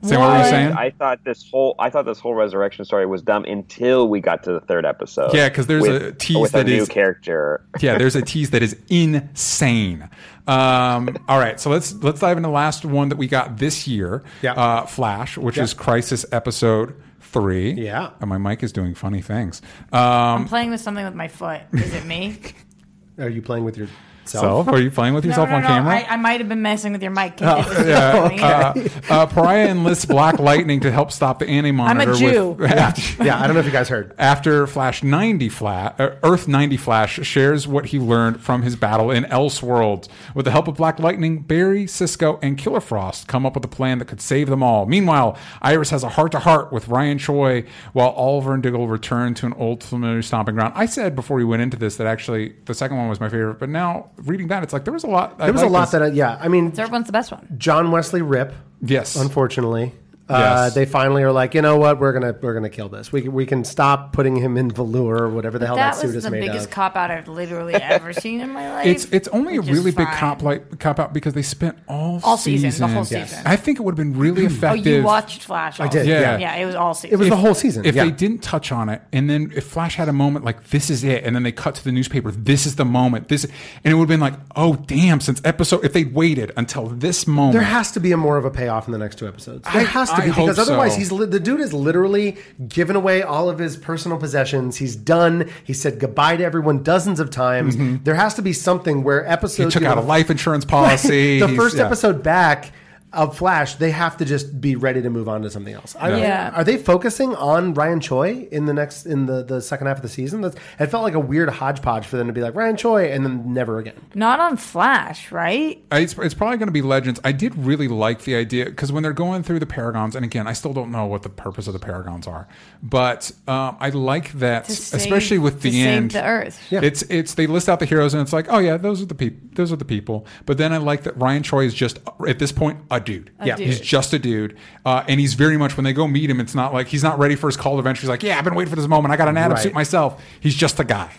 A: Sam, what were you
C: What?
A: saying?
B: I thought this whole I thought this whole resurrection story was dumb until we got to the third episode.
A: Yeah, 'cause there's
B: with,
A: a tease
B: with
A: that
B: a new character.
A: yeah, there's a tease that is insane. Um, all right, so let's let's dive into the last one that we got this year.
D: Yeah.
A: uh, Flash, which
D: Yeah.
A: is Crisis episode three.
D: Yeah.
A: and my mic is doing funny things. Um,
C: I'm playing with something with my foot. Is it me?
D: Are you playing with yourself?
A: So, are you playing with
C: No,
A: yourself
C: no,
A: on
C: no.
A: camera?
C: I, I might have been messing with your mic.
A: Oh,
C: yeah.
A: uh, uh, Pariah enlists Black Lightning to help stop the anti monitor.
C: Jew.
A: With, after,
D: yeah, I don't know if you guys heard.
A: after Flash 90 Flash, uh, Earth 90 Flash shares what he learned from his battle in Elseworlds. With the help of Black Lightning, Barry, Cisco, and Killer Frost come up with a plan that could save them all. Meanwhile, Iris has a heart to heart with Ryan Choi, while Oliver and Diggle return to an old familiar stomping ground. I said before we went into this that actually the second one was my favorite, but now reading that, it's like there was a lot. I
D: There was a lot
A: this.
D: that, I, yeah. I mean,
C: Third one's the best one.
D: John Wesley Shipp,
A: Yes.
D: unfortunately. Uh,
A: Yes.
D: they finally are like, you know what? We're gonna we're gonna kill this. We can, we can stop putting him in velour or whatever the hell that,
C: That
D: suit
C: was the biggest cop out I've literally ever seen in my life.
A: It's it's only a really big cop like cop out because they spent all
C: All season, the whole season.
A: I think it would have been really effective.
C: Oh, you watched Flash? I
D: did,
A: yeah.
C: yeah. it was all season.
D: It was the whole season.
A: If
D: yeah.
A: they didn't touch on it, and then if Flash had a moment like this is it, and then they cut to the newspaper, this is the moment, this, and it would have been like, oh damn! Since episode, if they'd waited until this moment,
D: There has to be a more of a payoff in the next two episodes. There
A: I-
D: has to
A: I
D: because otherwise,
A: so.
D: he's li- the dude has literally given away all of his personal possessions. He's done. He said goodbye to everyone dozens of times. There has to be something where
A: Mm-hmm. he took
D: you
A: out a life insurance policy.
D: the
A: He's-
D: first
A: yeah.
D: episode back of Flash, they have to just be ready to move on to something else. I,
C: Yeah.
D: Are they focusing on Ryan Choi in the next in the, the second half of the season? That's, it felt like a weird hodgepodge for them to be like Ryan Choi and then never again.
C: Not on Flash, right?
A: It's, it's probably going to be Legends. I did really like the idea because when they're going through the Paragons, and again, I still don't know what the purpose of the Paragons are, but um, I like that,
C: To save-
A: especially with the
C: to save
A: end.
C: the Earth.
D: Yeah.
A: It's it's they list out the heroes, and it's like, oh yeah, those are the people. Those are the people. But then I like that Ryan Choi is just at this point a dude.
C: A Yeah. dude.
A: he's just a dude, uh, and he's very much when they go meet him, it's not like he's not ready for his call to adventure. He's like, yeah, I've been waiting for this moment. I got an Atom
D: Right.
A: suit myself. He's just a guy.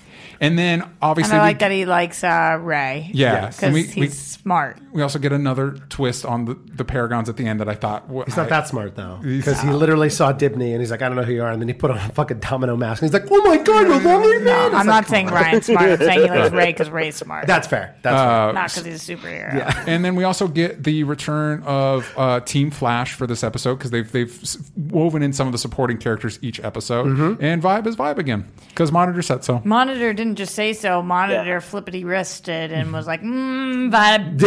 A: And then
C: And
A: obviously,
C: I
A: we-
C: like that he likes uh, Ray.
A: Yeah.
C: because
A: And we-
C: he's
A: we-
C: smart.
A: we also get another twist on the, the Paragons at the end that I thought well,
D: He's not
A: I-
D: that smart though, because he literally saw Dibney and he's like, I don't know who you are, and then he put on a fucking domino mask and he's like, Oh my god, you're lonely man.
C: No, I'm
D: like,
C: not saying
D: on.
C: Ryan's smart. I'm saying he likes Ray because Ray's smart.
D: That's fair. That's
A: Uh,
D: fair.
C: not because he's a superhero.
A: And then we also get the return of uh, Team Flash for this episode because they've they've woven in some of the supporting characters each episode,
D: Mm-hmm.
A: and vibe is vibe again because Monitor said so.
C: Monitor didn't just say so. Monitor
B: Yeah.
C: flippity wristed and was like, mmm, vibe.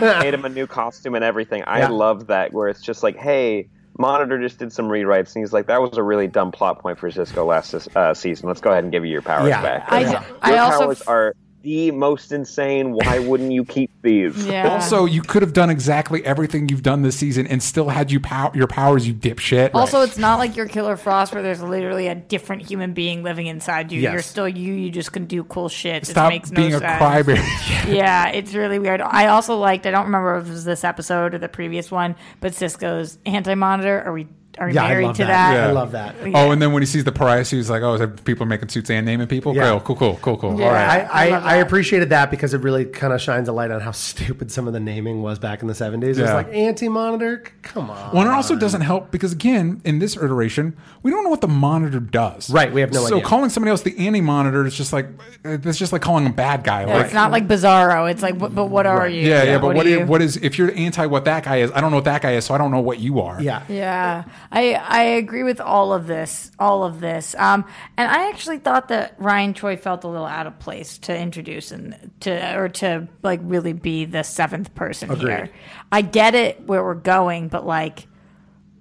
B: made him a new costume and everything. I
D: Yeah.
B: love that where it's just like, hey, Monitor just did some rewrites, and he's like, that was a really dumb plot point for Cisco last uh, season. Let's go ahead and give you your powers
D: Yeah.
B: back.
C: I-
B: Your
C: I also
B: powers
C: f-
B: are the most insane. Why wouldn't you keep these?
C: Yeah.
A: Also, you could have done exactly everything you've done this season and still had you pow- your powers, you dipshit.
C: Also, it's not like your Killer Frost where there's literally a different human being living inside you.
D: Yes.
C: You're still you. You just can do cool shit.
A: Stop
C: it makes no
A: being a
C: sense.
A: crybaby.
C: yeah, it's really weird. I also liked. I don't remember if it was this episode or the previous one, but Cisco's anti-monitor. Are we are we
D: Yeah, I
C: married
D: love
C: to
D: that.
C: that?
D: I love that.
A: Oh, and then when he sees the pariah he's like, "Oh, people are making suits and naming people?
D: Yeah.
A: Cool, cool, cool, cool, cool.
C: Yeah.
A: All right."
D: I,
C: I
D: I, I appreciated that because it really kind of shines a light on how stupid some of the naming was back in the 70s. It was like anti monitor. Come on.
A: Well, and it also doesn't help because again, in this iteration, we don't know what the monitor does.
D: Right, we have no
A: so
D: idea.
A: So calling somebody else the anti-monitor is just like it's just like calling a bad guy.
C: Yeah,
A: like,
C: it's not like Bizarro. It's like, but, but what are you?
A: yeah, yeah, but what,
C: are
A: is, what is if you're anti what that guy is? I don't know what that guy is, so I don't know what you are.
D: Yeah.
C: Yeah, I I agree with all of this, all of this. Um, and I actually thought that Ryan Choi felt a little out of place to introduce and to or to like really be the seventh person
D: Agreed.
C: here. I get it where we're going, but like,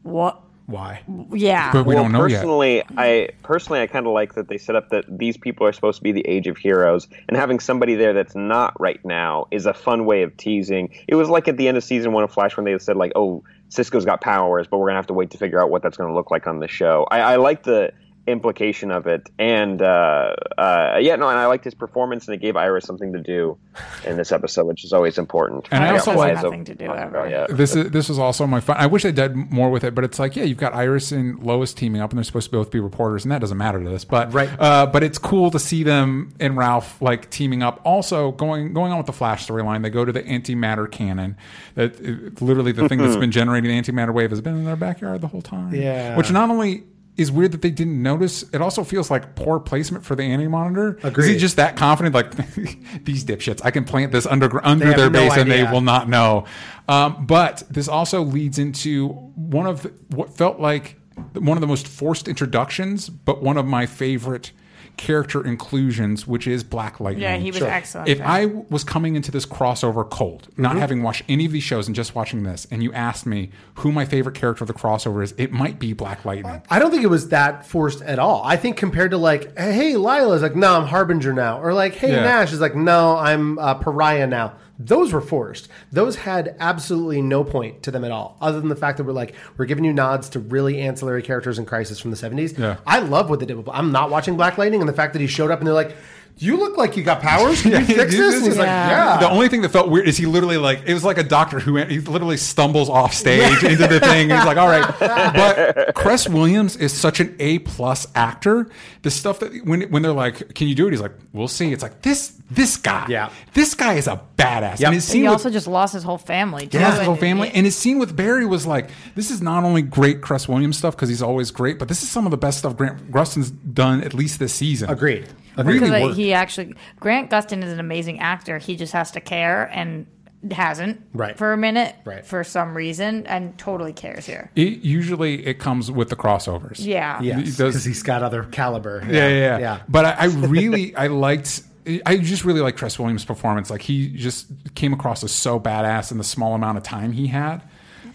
C: what?
D: Why?
C: Yeah,
A: But we
B: well,
A: don't know yet.
B: personally, I personally I kind of like that they set up that these people are supposed to be the age of heroes, and having somebody there that's not right now is a fun way of teasing. It was like at the end of season one of Flash when they said like, "Oh, Cisco's got powers, but we're gonna have to wait to figure out what that's gonna look like on the show." I, I like the implication of it. And uh, uh, yeah, no, and I liked his performance, and it gave Iris something to do in this episode, which is always important.
A: And I
B: Yeah,
A: also
B: why
A: like-
C: Nothing to do ever.
B: Yeah.
A: This is this was also my fun. I wish they did more with it, but it's like, yeah, you've got Iris and Lois teaming up, and they're supposed to both be reporters, and that doesn't matter to this. But
D: Right.
A: uh, but it's cool to see them and Ralph like teaming up. Also going going on with the Flash storyline, they go to the antimatter cannon. That uh, literally the thing that's been generating the antimatter wave has been in their backyard the whole time.
D: Yeah.
A: which not only. Is weird that they didn't notice. It also feels like poor placement for the anti monitor. Is he just that confident? Like these dipshits, I can plant this under under their
D: no
A: base and they will not know. Um, but this also leads into one of the, what felt like one of the most forced introductions, but one of my favorite character inclusions, which is Black Lightning.
C: Yeah, he was excellent.
A: If
C: yeah.
A: I was coming into this crossover cold, not having watched any of these shows and just watching this, and you asked me who my favorite character of the crossover is, it might be Black Lightning.
D: I don't think it was that forced at all. I think compared to like, hey, Lila's like, no, I'm Harbinger now, or like, hey,
A: Yeah.
D: Nash is like, no, I'm uh, Pariah now. Those were forced. Those had absolutely no point to them at all, other than the fact that we're like, we're giving you nods to really ancillary characters in Crisis from the 70s.
A: Yeah.
D: I love what they did. with I'm not watching Black Lightning, and the fact that he showed up and they're like, you look like you got powers. Can you fix
A: you
D: this? he's
A: this?
D: like,
C: Yeah.
D: yeah.
A: The only thing that felt weird is he literally like it was like a doctor who he literally stumbles off stage into the thing. He's like, "All right," but Cress Williams is such an A plus actor. The stuff that when when they're like, "Can you do it?" He's like, "We'll see." It's like this this guy,
D: Yeah.
A: this guy is a badass.
D: Yep.
A: And his
C: he
A: scene with
C: also just lost his whole family. Too,
A: yeah, his whole
C: and-
A: family. And his scene with Barry was like, this is not only great Cress Williams stuff because he's always great, but this is some of the best stuff Grant Gustin's done at least this season.
D: Agreed.
A: Really
C: because like,
A: worked.
C: he actually Grant Gustin is an amazing actor. He just has to care and hasn't
D: Right.
C: for a minute
D: Right.
C: for some reason and totally cares here.
A: It, usually it comes with the crossovers.
C: Yeah.
D: Yes,
A: He does-
D: because he's got other caliber.
A: Yeah, yeah, yeah.
D: yeah.
A: But I, I really, I liked. I just really like Cress Williams' performance. Like he just came across as so badass in the small amount of time he had.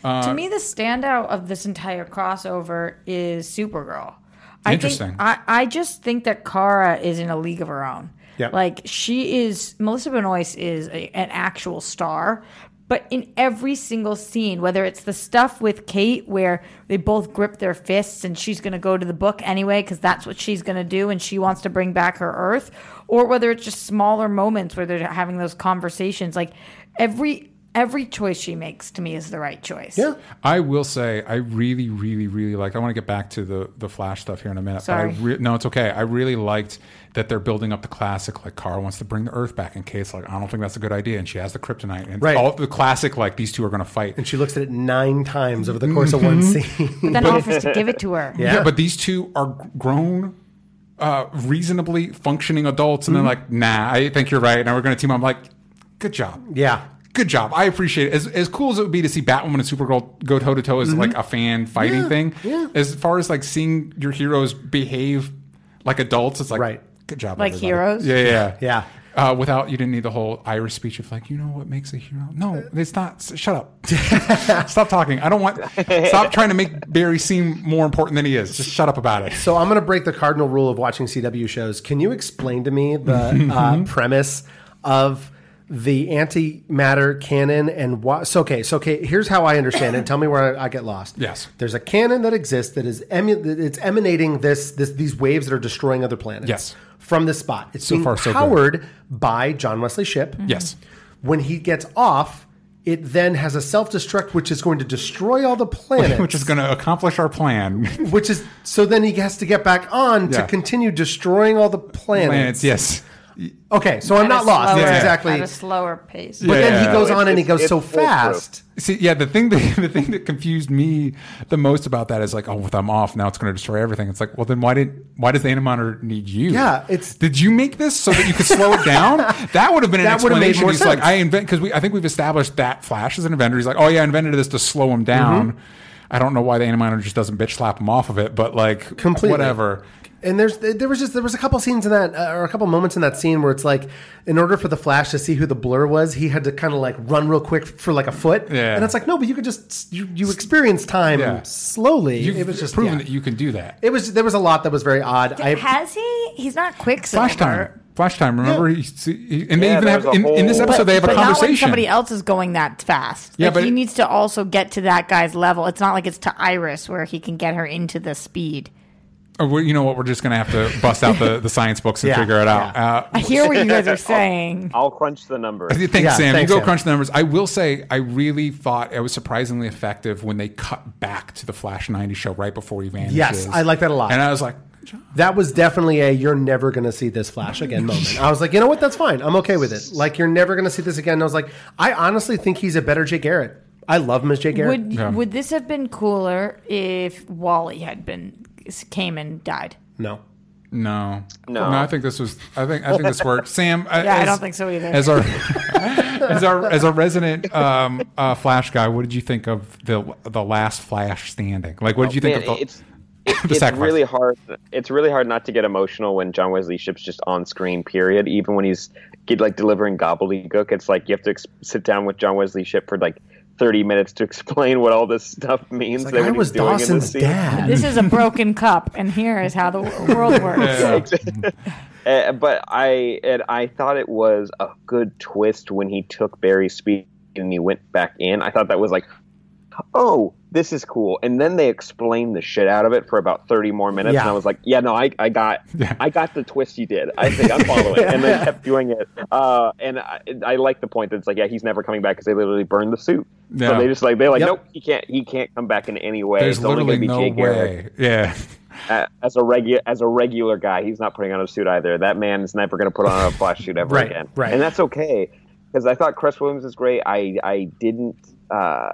A: Uh,
C: to me, the standout of this entire crossover is Supergirl. I
A: Interesting.
C: Think, I, I just think that Kara is in a league of her own.
D: Yep.
C: Like she is, Melissa Benoist is a, an actual star. But in every single scene, whether it's the stuff with Kate where they both grip their fists and she's going to go to the book anyway because that's what she's going to do and she wants to bring back her Earth, or whether it's just smaller moments where they're having those conversations, like every every choice she makes to me is the right choice.
D: Yeah.
A: I will say, I really, really, really like. I want to get back to the the Flash stuff here in a minute.
C: Sorry.
A: But I re- no, it's okay. I really liked that they're building up the classic. Like, Kara wants to bring the Earth back, in case like, I don't think that's a good idea, and she has the kryptonite, and
D: Right.
A: all the classic. Like, these two are going to fight.
D: And she looks at it nine times over the course of one scene.
C: But then offers to give it to her.
D: Yeah.
A: Yeah, but these two are grown, uh, reasonably functioning adults, and they're like, "Nah, I think you're right." Now we're going to team up. I'm like, "Good job,
D: yeah.
A: Good job." I appreciate it. As as cool as it would be to see Batwoman and Supergirl go toe to toe as like a fan fighting thing.
D: yeah.
A: As far as like seeing your heroes behave like adults, it's like,
D: Right.
A: Good job,
C: Like
A: everybody."
C: heroes?
A: Yeah, yeah,
D: Yeah.
A: Uh, without you didn't need the whole Irish speech of like, you know what makes a hero? No, it's not. S- Shut up. stop talking. I don't want. Stop trying to make Barry seem more important than he is. Just shut up about it.
D: So I'm going to break the cardinal rule of watching CW shows. Can you explain to me the uh, premise of the antimatter cannon and what? So okay, so okay. Here's how I understand it. Tell me where I, I get lost.
A: Yes.
D: there's a cannon that exists that is emu- it's emanating this, this these waves that are destroying other planets.
A: Yes.
D: from this spot. It's
A: So
D: being
A: far, so good.
D: powered by John Wesley Shipp. Mm-hmm.
A: Yes.
D: When he gets off. It then has a self destruct, which is going to destroy all the planets.
A: Which is going to accomplish our plan.
D: Which is so then he has to get back on
A: Yeah.
D: to continue destroying all the planets.
A: Planets, yes.
D: Okay, so I'm not lost.
C: slower-
D: That's
A: Yeah.
D: exactly.
C: At a slower pace.
D: But then he goes
B: No,
D: on and he goes
B: it's
D: so
B: foolproof.
D: fast.
A: See, yeah, the thing that the thing that confused me the most about that is like, oh, if I'm off now, it's going to destroy everything. It's like, well, then why did why does the Anti-Monitor need you?
D: Yeah, it's-
A: did you make this so that you could slow it down? That would have been an
D: That would have made
A: explanation.
D: more
A: He's like. I invent because we I think we've established that Flash is an inventor. He's like, oh yeah, I invented this to slow him down. Mm-hmm. I don't know why the Anti-Monitor just doesn't bitch slap him off of it, but like,
D: Completely.
A: whatever.
D: And there's there was just there was a couple scenes in that uh, or a couple moments in that scene where it's like in order for the Flash to see who the blur was, he had to kind of like run real quick for like a foot.
A: Yeah.
D: And it's like no, but you could just you, you experience time
A: Yeah.
D: slowly.
A: You've
D: it was just
A: proven
D: yeah.
A: that you can do that.
D: It was there was a lot that was very odd. I
C: Has he? He's not Quicksilver.
A: Flash time. Flash time. Remember, he, he- and they
B: Yeah,
A: even have in, in this
B: whole-
A: episode they have a
C: but not when
A: conversation.
C: somebody else is going that fast.
A: Yeah,
C: like,
A: but
C: he
A: it-
C: needs to also get to that guy's level. It's not like it's to Iris where he can get her into the speed.
A: Oh, you know what? We're just gonna have to bust out the, the science books and
D: Yeah,
A: figure it out.
D: yeah.
A: Uh,
C: I hear what you guys are saying.
B: I'll crunch the numbers.
A: Thanks,
D: Yeah,
A: Sam.
D: thanks,
A: you go
D: Sam.
A: crunch the numbers. I will say, I really thought it was surprisingly effective when they cut back to the Flash 90 show right before he vanishes.
D: Yes, I like that a lot.
A: And I was like.
D: That was definitely a you're never going to see this Flash again moment. I was like, you know what? That's fine. I'm okay with it. Like, you're never going to see this again. And I was like, I honestly think he's a better Jay Garrick. I love him as Jay Garrick.
C: Would
A: Yeah.
C: would this have been cooler if Wally had been came and died?
D: no.
A: No,
B: No.
A: I think this was. I think. I think this worked. Sam. uh,
C: Yeah, I don't think so either.
A: As our as our as our resident um, uh, Flash guy, what did you think of the the last Flash standing? Like, what did you think
B: Man,
A: of the?
B: it's it-
A: the
B: it's
A: sacrifice?
B: really hard. It's really hard not to get emotional when John Wesley Shipp's just on screen. Period. Even when he's get, like delivering gobbledygook, it's like you have to ex- sit down with John Wesley Shipp for like thirty minutes to explain what all this stuff means.
D: Like,
B: that
D: I was
B: he's doing in
D: Dawson's
B: this scene.
D: dad.
C: This is a broken cup, and here is how the world works.
B: Uh, but I and I thought it was a good twist when he took Barry's speed and he went back in. I thought that was like, oh, this is cool. And then they explained the shit out of it for about thirty more minutes,
D: Yeah.
B: and I was like, yeah, no, I, I got
A: Yeah.
B: I got the twist you did. I think I'm following, and then kept doing it. Uh, and I, I like the point that it's like, yeah, he's never coming back because they literally burned the suit.
A: Yeah.
B: So they just like they're like,
D: Yep.
B: nope, he can't he can't come back in any way.
A: There's
B: it's
A: literally no
B: Jay
A: way. Yeah.
B: uh, as a regular as a regular guy, he's not putting on a suit either. That man is never going to put on a flash suit ever
D: Right,
B: again,
D: right.
B: And that's okay because I thought Cress Williams is great. I I didn't uh,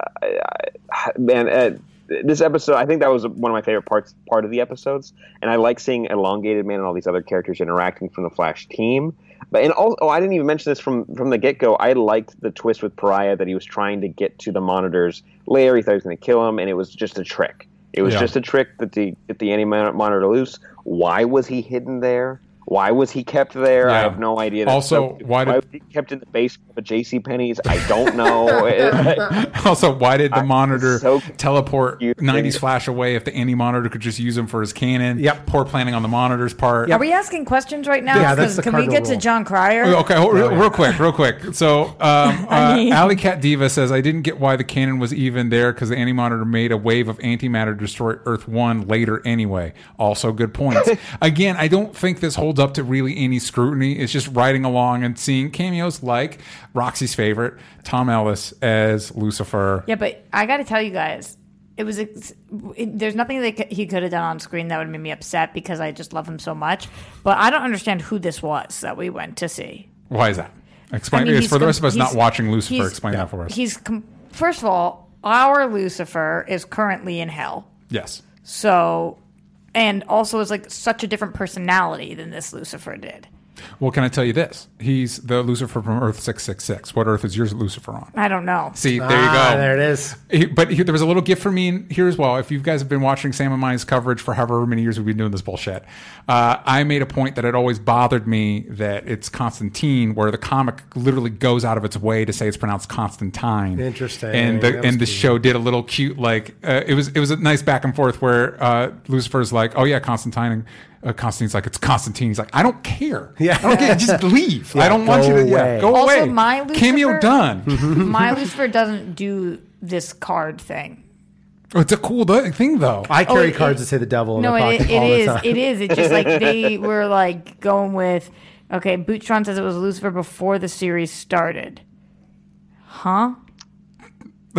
B: man. Uh, this episode, I think that was one of my favorite parts part of the episodes, and I like seeing elongated man and all these other characters interacting from the Flash team. But and also, oh, I didn't even mention this from from the get go. I liked the twist with Pariah that he was trying to get to the monitors layer. He thought he was going to kill him, and it was just a trick. It was
A: Yeah.
B: just a trick that the get the anti monitor loose. Why was he hidden there? Why was he kept there? I have no idea.
A: Also,
B: So-
A: why did-
B: was he kept in the basement of a J.C. Penney's? I don't know.
A: also, why did the
B: I'm
A: monitor
B: so
A: teleport
B: confused.
A: 90s Flash away if the anti monitor could just use him for his cannon?
D: Yep.
A: Poor planning on the monitor's part.
C: Are we asking questions right now?
D: Yeah, that's
C: 'Cause
D: the
C: can we
D: cardinal
C: get to. Jon Cryer?
A: Okay, hold- real, real quick, real quick. So, um, uh,
C: mean-
A: Alley Cat Diva says, I didn't get why the cannon was even there because the anti monitor made a wave of antimatter to destroy Earth 1 later anyway. Also, good points. Again, I don't think this holds up to really any scrutiny. It's just riding along and seeing cameos like Roxy's favorite, Tom Ellis as Lucifer.
C: Yeah, but I got to tell you guys, it was. Ex- it, there's nothing that he could have done on screen that would make me upset because I just love him so much. But I don't understand who this was that we went to see.
A: Why is that? Explain
C: I mean,
A: it's for the rest of us not watching Lucifer. Explain that for us.
C: He's com- first of all, our Lucifer is currently in hell.
A: Yes.
C: So, and also is like such a different personality than this Lucifer did.
A: Well, can I tell you this? He's the Lucifer from Earth 666. What Earth is yours Lucifer on?
C: I don't know.
A: See, there you
D: Ah,
A: go.
D: There it is.
A: He- but he, there was a little gift for me in here as well. If you guys have been watching Sam and Mine's coverage for however many years we've been doing this bullshit, uh, I made a point that it always bothered me that it's Constantine, where the comic literally goes out of its way to say it's pronounced Constantine.
D: Interesting.
A: And the and the show did a little cute like uh, it was it was a nice back and forth where uh, Lucifer's like, oh yeah, Constantine. And, uh, Constantine's like, it's Constantine. He's like, I don't care.
D: Yeah.
A: I don't care. Just leave.
D: Yeah,
A: I don't want you to. Yeah,
D: away.
A: go
C: Also,
A: away.
C: my Lucifer-
A: Cameo done.
C: My Lucifer doesn't do this card thing.
A: Oh, It's a cool thing, though.
D: I carry
C: Oh, it-
D: cards that say the devil in
C: No,
D: my
C: it,
D: pocket
C: it
D: all the time.
C: It is. It's It's just like they were like going with. Okay, Bootstron says it was Lucifer before the series started. Huh?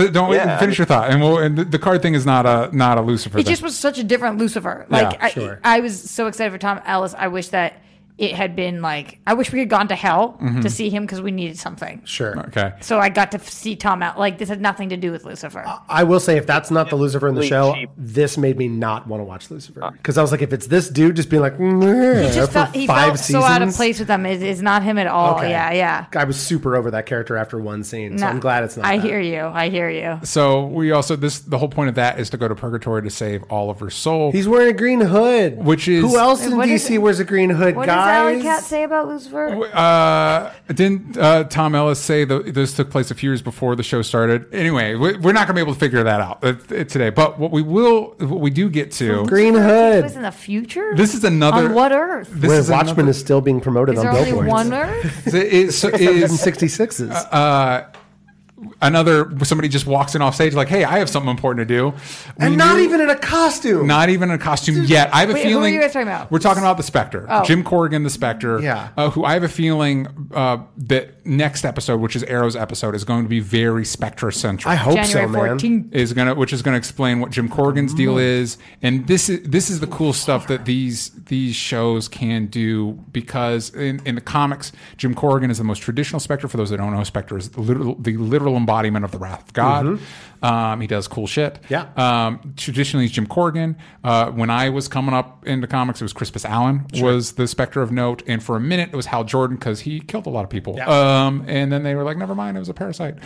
A: But Don't
B: Yeah,
A: finish your thought, and we'll. And the, the card thing is not a not a Lucifer.
C: It
A: thing.
C: just was such a different Lucifer. Like
A: Yeah,
C: I,
D: sure.
C: I was so excited for Tom Ellis. I wish that it had been like. I wish we had gone to hell
A: Mm-hmm.
C: to see him because we needed something.
D: Sure.
A: okay.
C: So I got to see Tom out. Like this had nothing to do with Lucifer.
D: I will say, if that's not the Lucifer in the show,
B: cheap.
D: this made me not want to watch Lucifer because I was like, if it's this dude just being like, "Meh,"
C: he just
D: for
C: felt he
D: five
C: felt
D: seasons,
C: so out of place with them. It is not him at all.
D: Okay.
C: Yeah, yeah.
D: I was super over that character after one scene, so
C: No,
D: I'm glad it's not.
C: I
D: that.
C: hear you. I hear you.
A: So we also this the whole point of that is to go to purgatory to save Oliver's soul.
D: He's wearing a green hood,
A: Which is-
D: who else in DC wears a green hood,
C: What does
D: guys?
C: Alley Cat say about Lucifer?
A: uh, didn't uh, Tom Ellis say that this took place a few years before the show started? Anyway, we- we're not going to be able to figure that out uh, uh, today. But what we will, what we do get to,
D: Green
C: Takes
D: hood.
C: place in the future.
A: this is another.
C: on what Earth?
A: This
D: Where
A: is
D: Watchmen
A: another-
D: is still being promoted
C: Is
D: on
C: there only
D: billboards.
C: one Earth?
A: is, is, is,
D: 166s.
A: uh, another somebody just walks in off stage like, "Hey, I have something important to do," We
D: and not
A: knew-
D: even in a costume.
A: not even in a costume yet. I have a
C: Wait, who are
A: feeling.
C: you guys talking about?
A: We're talking about the Spectre,
C: Oh.
A: Jim Corrigan, the Spectre.
D: Yeah.
A: uh, who I have a feeling uh, that next episode, which is Arrow's episode, is going to be very Spectre centric.
D: I hope
C: January
D: so, man.
C: 14th.
A: is gonna which is gonna explain what Jim Corrigan's deal mm-hmm. is, and this is this is the cool stuff that these these shows can do because in, in the comics, Jim Corrigan is the most traditional Spectre. For those that don't know, Spectre is the literal, the literal embodiment of the wrath of God. Mm-hmm. Um, he does cool shit.
D: Yeah.
A: Um, traditionally, it's Jim Corrigan. Uh, when I was coming up into comics, it was Crispus Allen was the Spectre of note, and for a minute it was Hal Jordan because he killed a lot of people. Um, and then they were like, "Never mind, it was a parasite."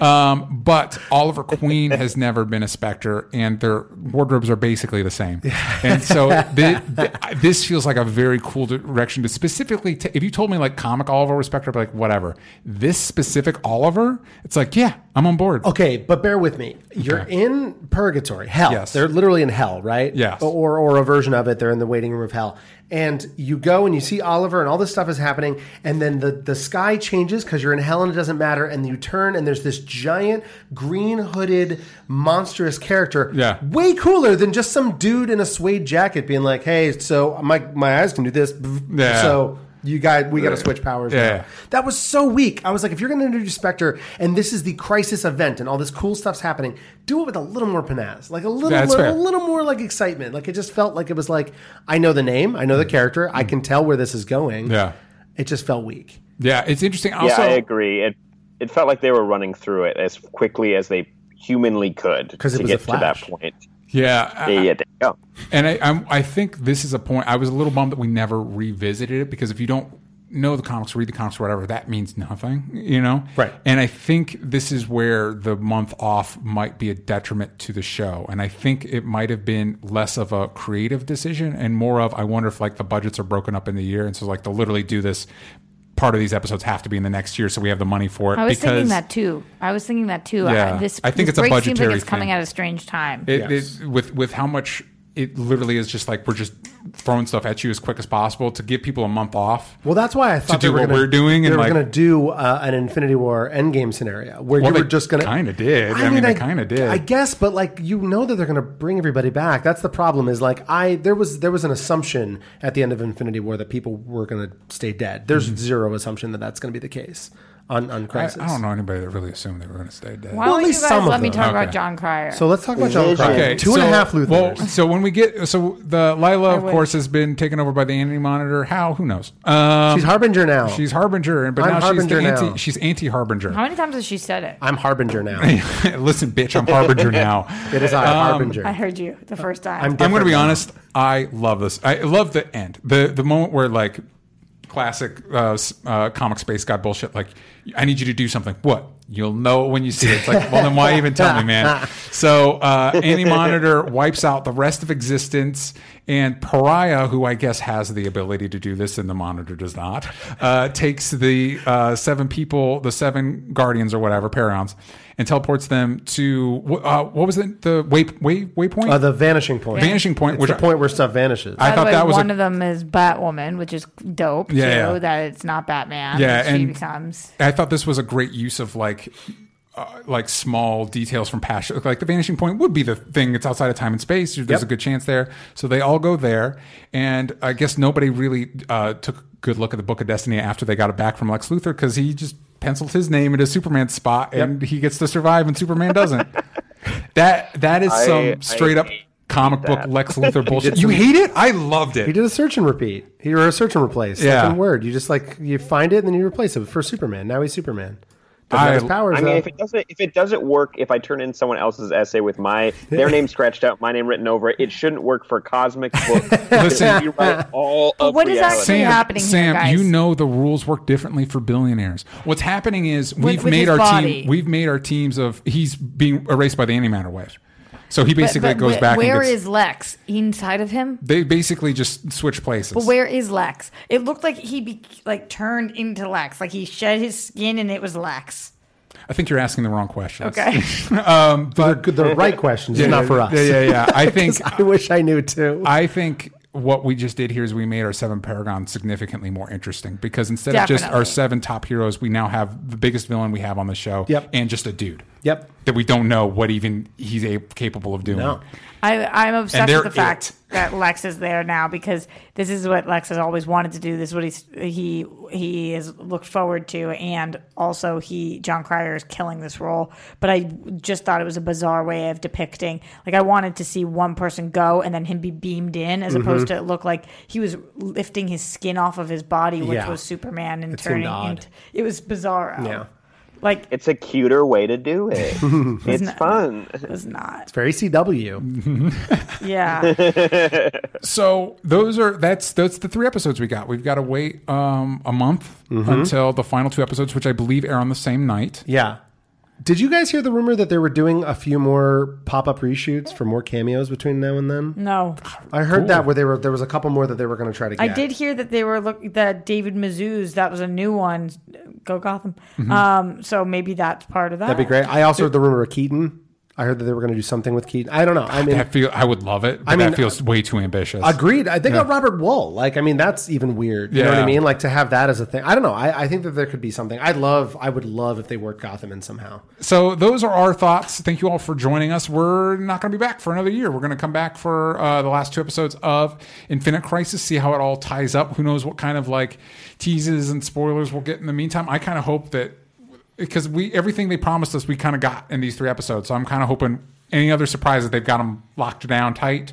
A: Um, but Oliver Queen has never been a Spectre, and their wardrobes are basically the same. And so thi- thi- this feels like a very cool direction to specifically. ta- if you told me like comic Oliver was Spectre, I'd be like, whatever. This specific Oliver, it's like, yeah, I'm on board.
D: Okay, but bear with me. You're
A: Okay.
D: in purgatory, hell.
A: Yes.
D: They're literally in hell, right?
A: Yes.
D: Or or a version of it. They're in the waiting room of hell. And you go and you see Oliver and all this stuff is happening, and then the, the sky changes because you're in hell and it doesn't matter, and you turn and there's this giant green hooded monstrous character.
A: Yeah.
D: Way cooler than just some dude in a suede jacket being like, Hey, so my my eyes can do this.
A: Yeah.
D: So you guys we gotta switch powers
A: Yeah.
D: now. That was so weak. I was like, if you're going to introduce Spectre and this is the crisis event and all this cool stuff's happening, do it with a little more panache, like a little,
A: That's
D: little, a little more like excitement. Like it just felt like it was like, I know the name, I know the mm. character, I mm. can tell where this is going.
A: Yeah.
D: it just felt weak.
A: Yeah, it's interesting.
B: Yeah, I agree. It it felt like they were running through it as quickly as they humanly could
D: 'Cause it
B: to
D: was a
B: get to that point.
A: Yeah, I-
B: Yeah, yeah, there you go.
A: And I, I'm, I think this is a point. I was a little bummed that we never revisited it because if you don't know the comics, read the comics, or whatever, that means nothing, you know?
D: Right.
A: And I think this is where the month off might be a detriment to the show. And I think it might have been less of a creative decision and more of, I wonder if like the budgets are broken up in the year. And so like they'll literally do this. Part of these episodes have to be in the next year, so we have the money for it.
C: I was
A: because
C: thinking that too. I was thinking that too.
A: Yeah.
C: I, this,
A: I think
C: this
A: it's a
C: break seems
A: budgetary
C: like it's coming
A: thing.
C: at a strange time.
A: It,
D: Yes.
A: it, with with how much it literally is just like we're just throwing stuff at you as quick as possible to give people a month off.
D: Well, that's why I thought
A: do
D: they were
A: what
D: gonna,
A: we're doing
D: They
A: and,
D: were
A: like-
D: going to do uh, an Infinity War Endgame scenario where
A: Well,
D: you were just going to
A: kinda did. I mean, they kinda did.
D: I guess, but like you know that they're going to bring everybody back. That's the problem. Is like I there was there was an assumption at the end of Infinity War that people were going to stay dead. There's zero assumption that that's going to be the case on on
A: Mm-hmm. I,
D: Crisis.
A: I don't know anybody that really assumed they were going to stay dead.
C: Why
D: Well,
C: don't
D: at
C: you
D: least
C: guys
D: some of
C: let me
D: them.
C: talk
A: Okay.
C: about Jon Cryer?
D: So let's talk about John
B: Vision.
D: Cryer.
A: Okay,
D: Two and a
A: so-
D: half Luthers.
A: Well, so when we get so the Lila, of
C: wish.
A: course, has been taken over by the Anti Monitor. How? Who knows? Um,
D: she's Harbinger now.
A: she's Harbinger, but
D: I'm
A: now
D: Harbinger
A: she's the
D: now.
A: anti. She's anti Harbinger.
C: How many times has she said it?
D: I'm Harbinger now.
A: Listen, bitch, I'm Harbinger now.
D: it is I, Harbinger.
C: I heard you the first time.
D: I'm
A: I'm going to be honest. I love this. I love the end. The the moment where like classic uh, uh, comic space god bullshit. Like, I need you to do something. What? You'll know when you see it. It's like, well, then why even tell me, man? So, uh, Anti Monitor wipes out the rest of existence, and Pariah, who I guess has the ability to do this, and the Monitor does not, uh, takes the uh, seven people, the seven guardians or whatever, Paragons, and teleports them to uh, what was it? The way, way, waypoint?
D: Uh, the vanishing point.
A: Vanishing point,
D: It's
A: which
D: the
A: I-
D: point where stuff vanishes.
A: I thought
C: way,
A: that was a-
C: one of them is Batwoman, which is dope.
A: Yeah,
C: too,
A: yeah.
C: that it's not Batman.
A: Yeah,
C: that she
A: and-
C: becomes.
A: I thought this was a great use of like uh, like small details from past. Like the vanishing point would be the thing that's outside of time and space. There's
D: Yep.
A: a good chance there. So they all go there, and I guess nobody really uh, took a good look at the Book of Destiny after they got it back from Lex Luthor because he just penciled his name into Superman's spot, and he gets to survive, and Superman doesn't. that that is
B: I-
A: some
B: I
A: straight up
B: hate
A: comic book. Lex Luthor bullshit. You hate it? I loved it.
D: He did a search and repeat. He or a search and replace.
A: Yeah.
D: Second word. You just like you find it and then you replace it for Superman. Now he's Superman. Doesn't
A: I-
D: his powers.
B: I mean,
D: though.
B: if it doesn't if it doesn't work, if I turn in someone else's essay with my their name scratched out, my name written over it, it shouldn't work for cosmic books.
A: Listen.
B: you write all of
C: what is
B: reality.
C: actually
A: Sam,
C: happening here,
A: Sam,
C: guys?
A: you know the rules work differently for billionaires. What's happening is we've
C: with
A: made our
C: body.
A: team. We've made our teams of he's being erased by the antimatter wave. So he basically
C: But- but
A: goes
C: wh-
A: back.
C: Where
A: and gets,
C: is Lex? Inside of him?
A: they basically just switch places.
C: But where is Lex? It looked like he be, like turned into Lex, like he shed his skin and it was Lex.
A: I think you're asking the wrong questions.
C: Okay.
D: Um, the, the right questions,
A: Yeah,
D: not for us.
A: Yeah, yeah, yeah. I think
D: I wish I knew too.
A: I think what we just did here is we made our seven Paragon significantly more interesting because instead of just our seven top heroes, we now have the biggest villain we have on the show
D: Yep.
A: and just a dude.
D: Yep.
A: That we don't know what even he's a- capable of doing.
D: No.
C: I, I'm obsessed with the fact
A: it.
C: that Lex is there now because this is what Lex has always wanted to do. This is what he's he he has looked forward to, and also he Jon Cryer is killing this role. But I just thought it was a bizarre way of depicting. Like I wanted to see one person go and then him be beamed in, as opposed
D: Mm-hmm.
C: to it look like he was lifting his skin off of his body, which
D: Yeah.
C: was Superman, and
D: It seemed
C: turning.
D: odd.
C: Into, it was bizarre.
D: Yeah.
C: Like
B: It's a cuter way to do it. it's
C: not-
B: fun.
C: It's was not.
D: Very CW.
C: Yeah.
A: So those are that's that's the three episodes we got. We've got to wait um, a month
D: Mm-hmm.
A: until the final two episodes, which I believe air on the same night.
D: Yeah. Did you guys hear the rumor that they were doing a few more pop up reshoots for more cameos between now and then?
C: No.
D: I heard that where they were there was a couple more that they were going to try to get.
C: I did hear that they were look that David Mazouz that was a new one. Go Gotham.
A: Mm-hmm.
C: Um, so maybe that's part of that.
D: That'd be great. I also heard the rumor of Keaton. I heard that they were going to do something with Keaton. I don't know. I mean,
A: That feel I would love it, but
D: I mean,
A: that feels way too ambitious.
D: agreed. I- They got Robert Wuhl. Like, I mean, that's even weird. You know what I mean? Like to have that as a thing. I don't know. I, I think that there could be something. I'd love. I would love if they worked Gotham in somehow.
A: So those are our thoughts. Thank you all for joining us. We're not going to be back for another year. We're going to come back for uh, the last two episodes of Infinite Crisis, see how it all ties up. Who knows what kind of like teases and spoilers we'll get in the meantime. I kind of hope that because we everything they promised us, we kind of got in these three episodes. So I'm kind of hoping any other surprises they've got them locked down tight.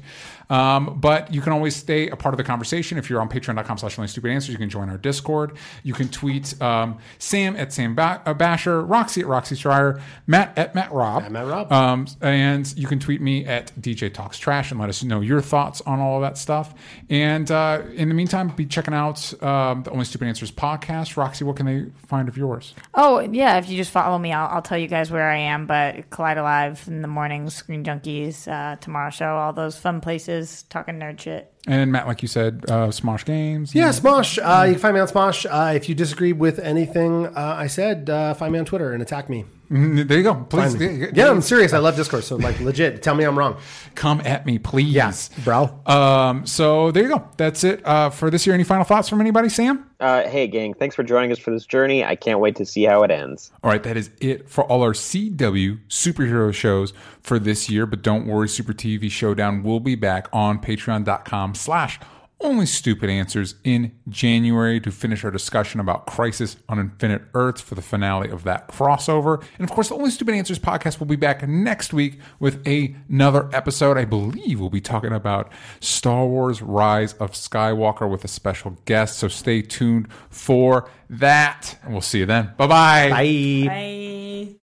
A: Um, but you can always stay a part of the conversation if you're on patreon.com slash only stupid answers. You can join our Discord. You can tweet um, Sam at Sam ba- uh, Basher, Roxy at Roxy Striar, Matt at Matt Rob.
D: At Matt Rob.
A: Um, and you can tweet me at DJ Talks Trash and let us know your thoughts on all of that stuff. And uh, in the meantime, be checking out um, the Only Stupid Answers podcast. Roxy, what can they find of yours?
C: Oh yeah, if you just follow me, I'll, I'll tell you guys where I am. But Collider Live in the morning, Screen Junkies, uh, Tomorrow Show, all those fun places talking nerd shit.
A: And Matt, like you said, uh, Smosh Games.
D: Yeah, Smosh. Uh, you can find me on Smosh. Uh, if you disagree with anything uh, I said, uh, find me on Twitter and attack me.
A: Mm, There you go. Please,
D: Find me.
A: yeah,
D: Yeah, I'm serious. I love discourse. So, like, legit, tell me I'm wrong.
A: come at me, please.
D: Yes, bro.
A: Um, so there you go. That's it uh, for this year. Any final thoughts from anybody, Sam?
B: Uh, hey, gang, thanks for joining us for this journey. I can't wait to see how it ends.
A: All right, that is it for all our CW superhero shows for this year. But don't worry, Super TV Showdown will be back on patreon.com slash only stupid answers in January to finish our discussion about Crisis on Infinite Earths for the finale of that crossover. And of course, the Only Stupid Answers podcast will be back next week with another episode. I believe we'll be talking about Star Wars Rise of Skywalker with a special guest. So stay tuned for that. And we'll see you then. Bye-bye.
D: Bye.
C: Bye.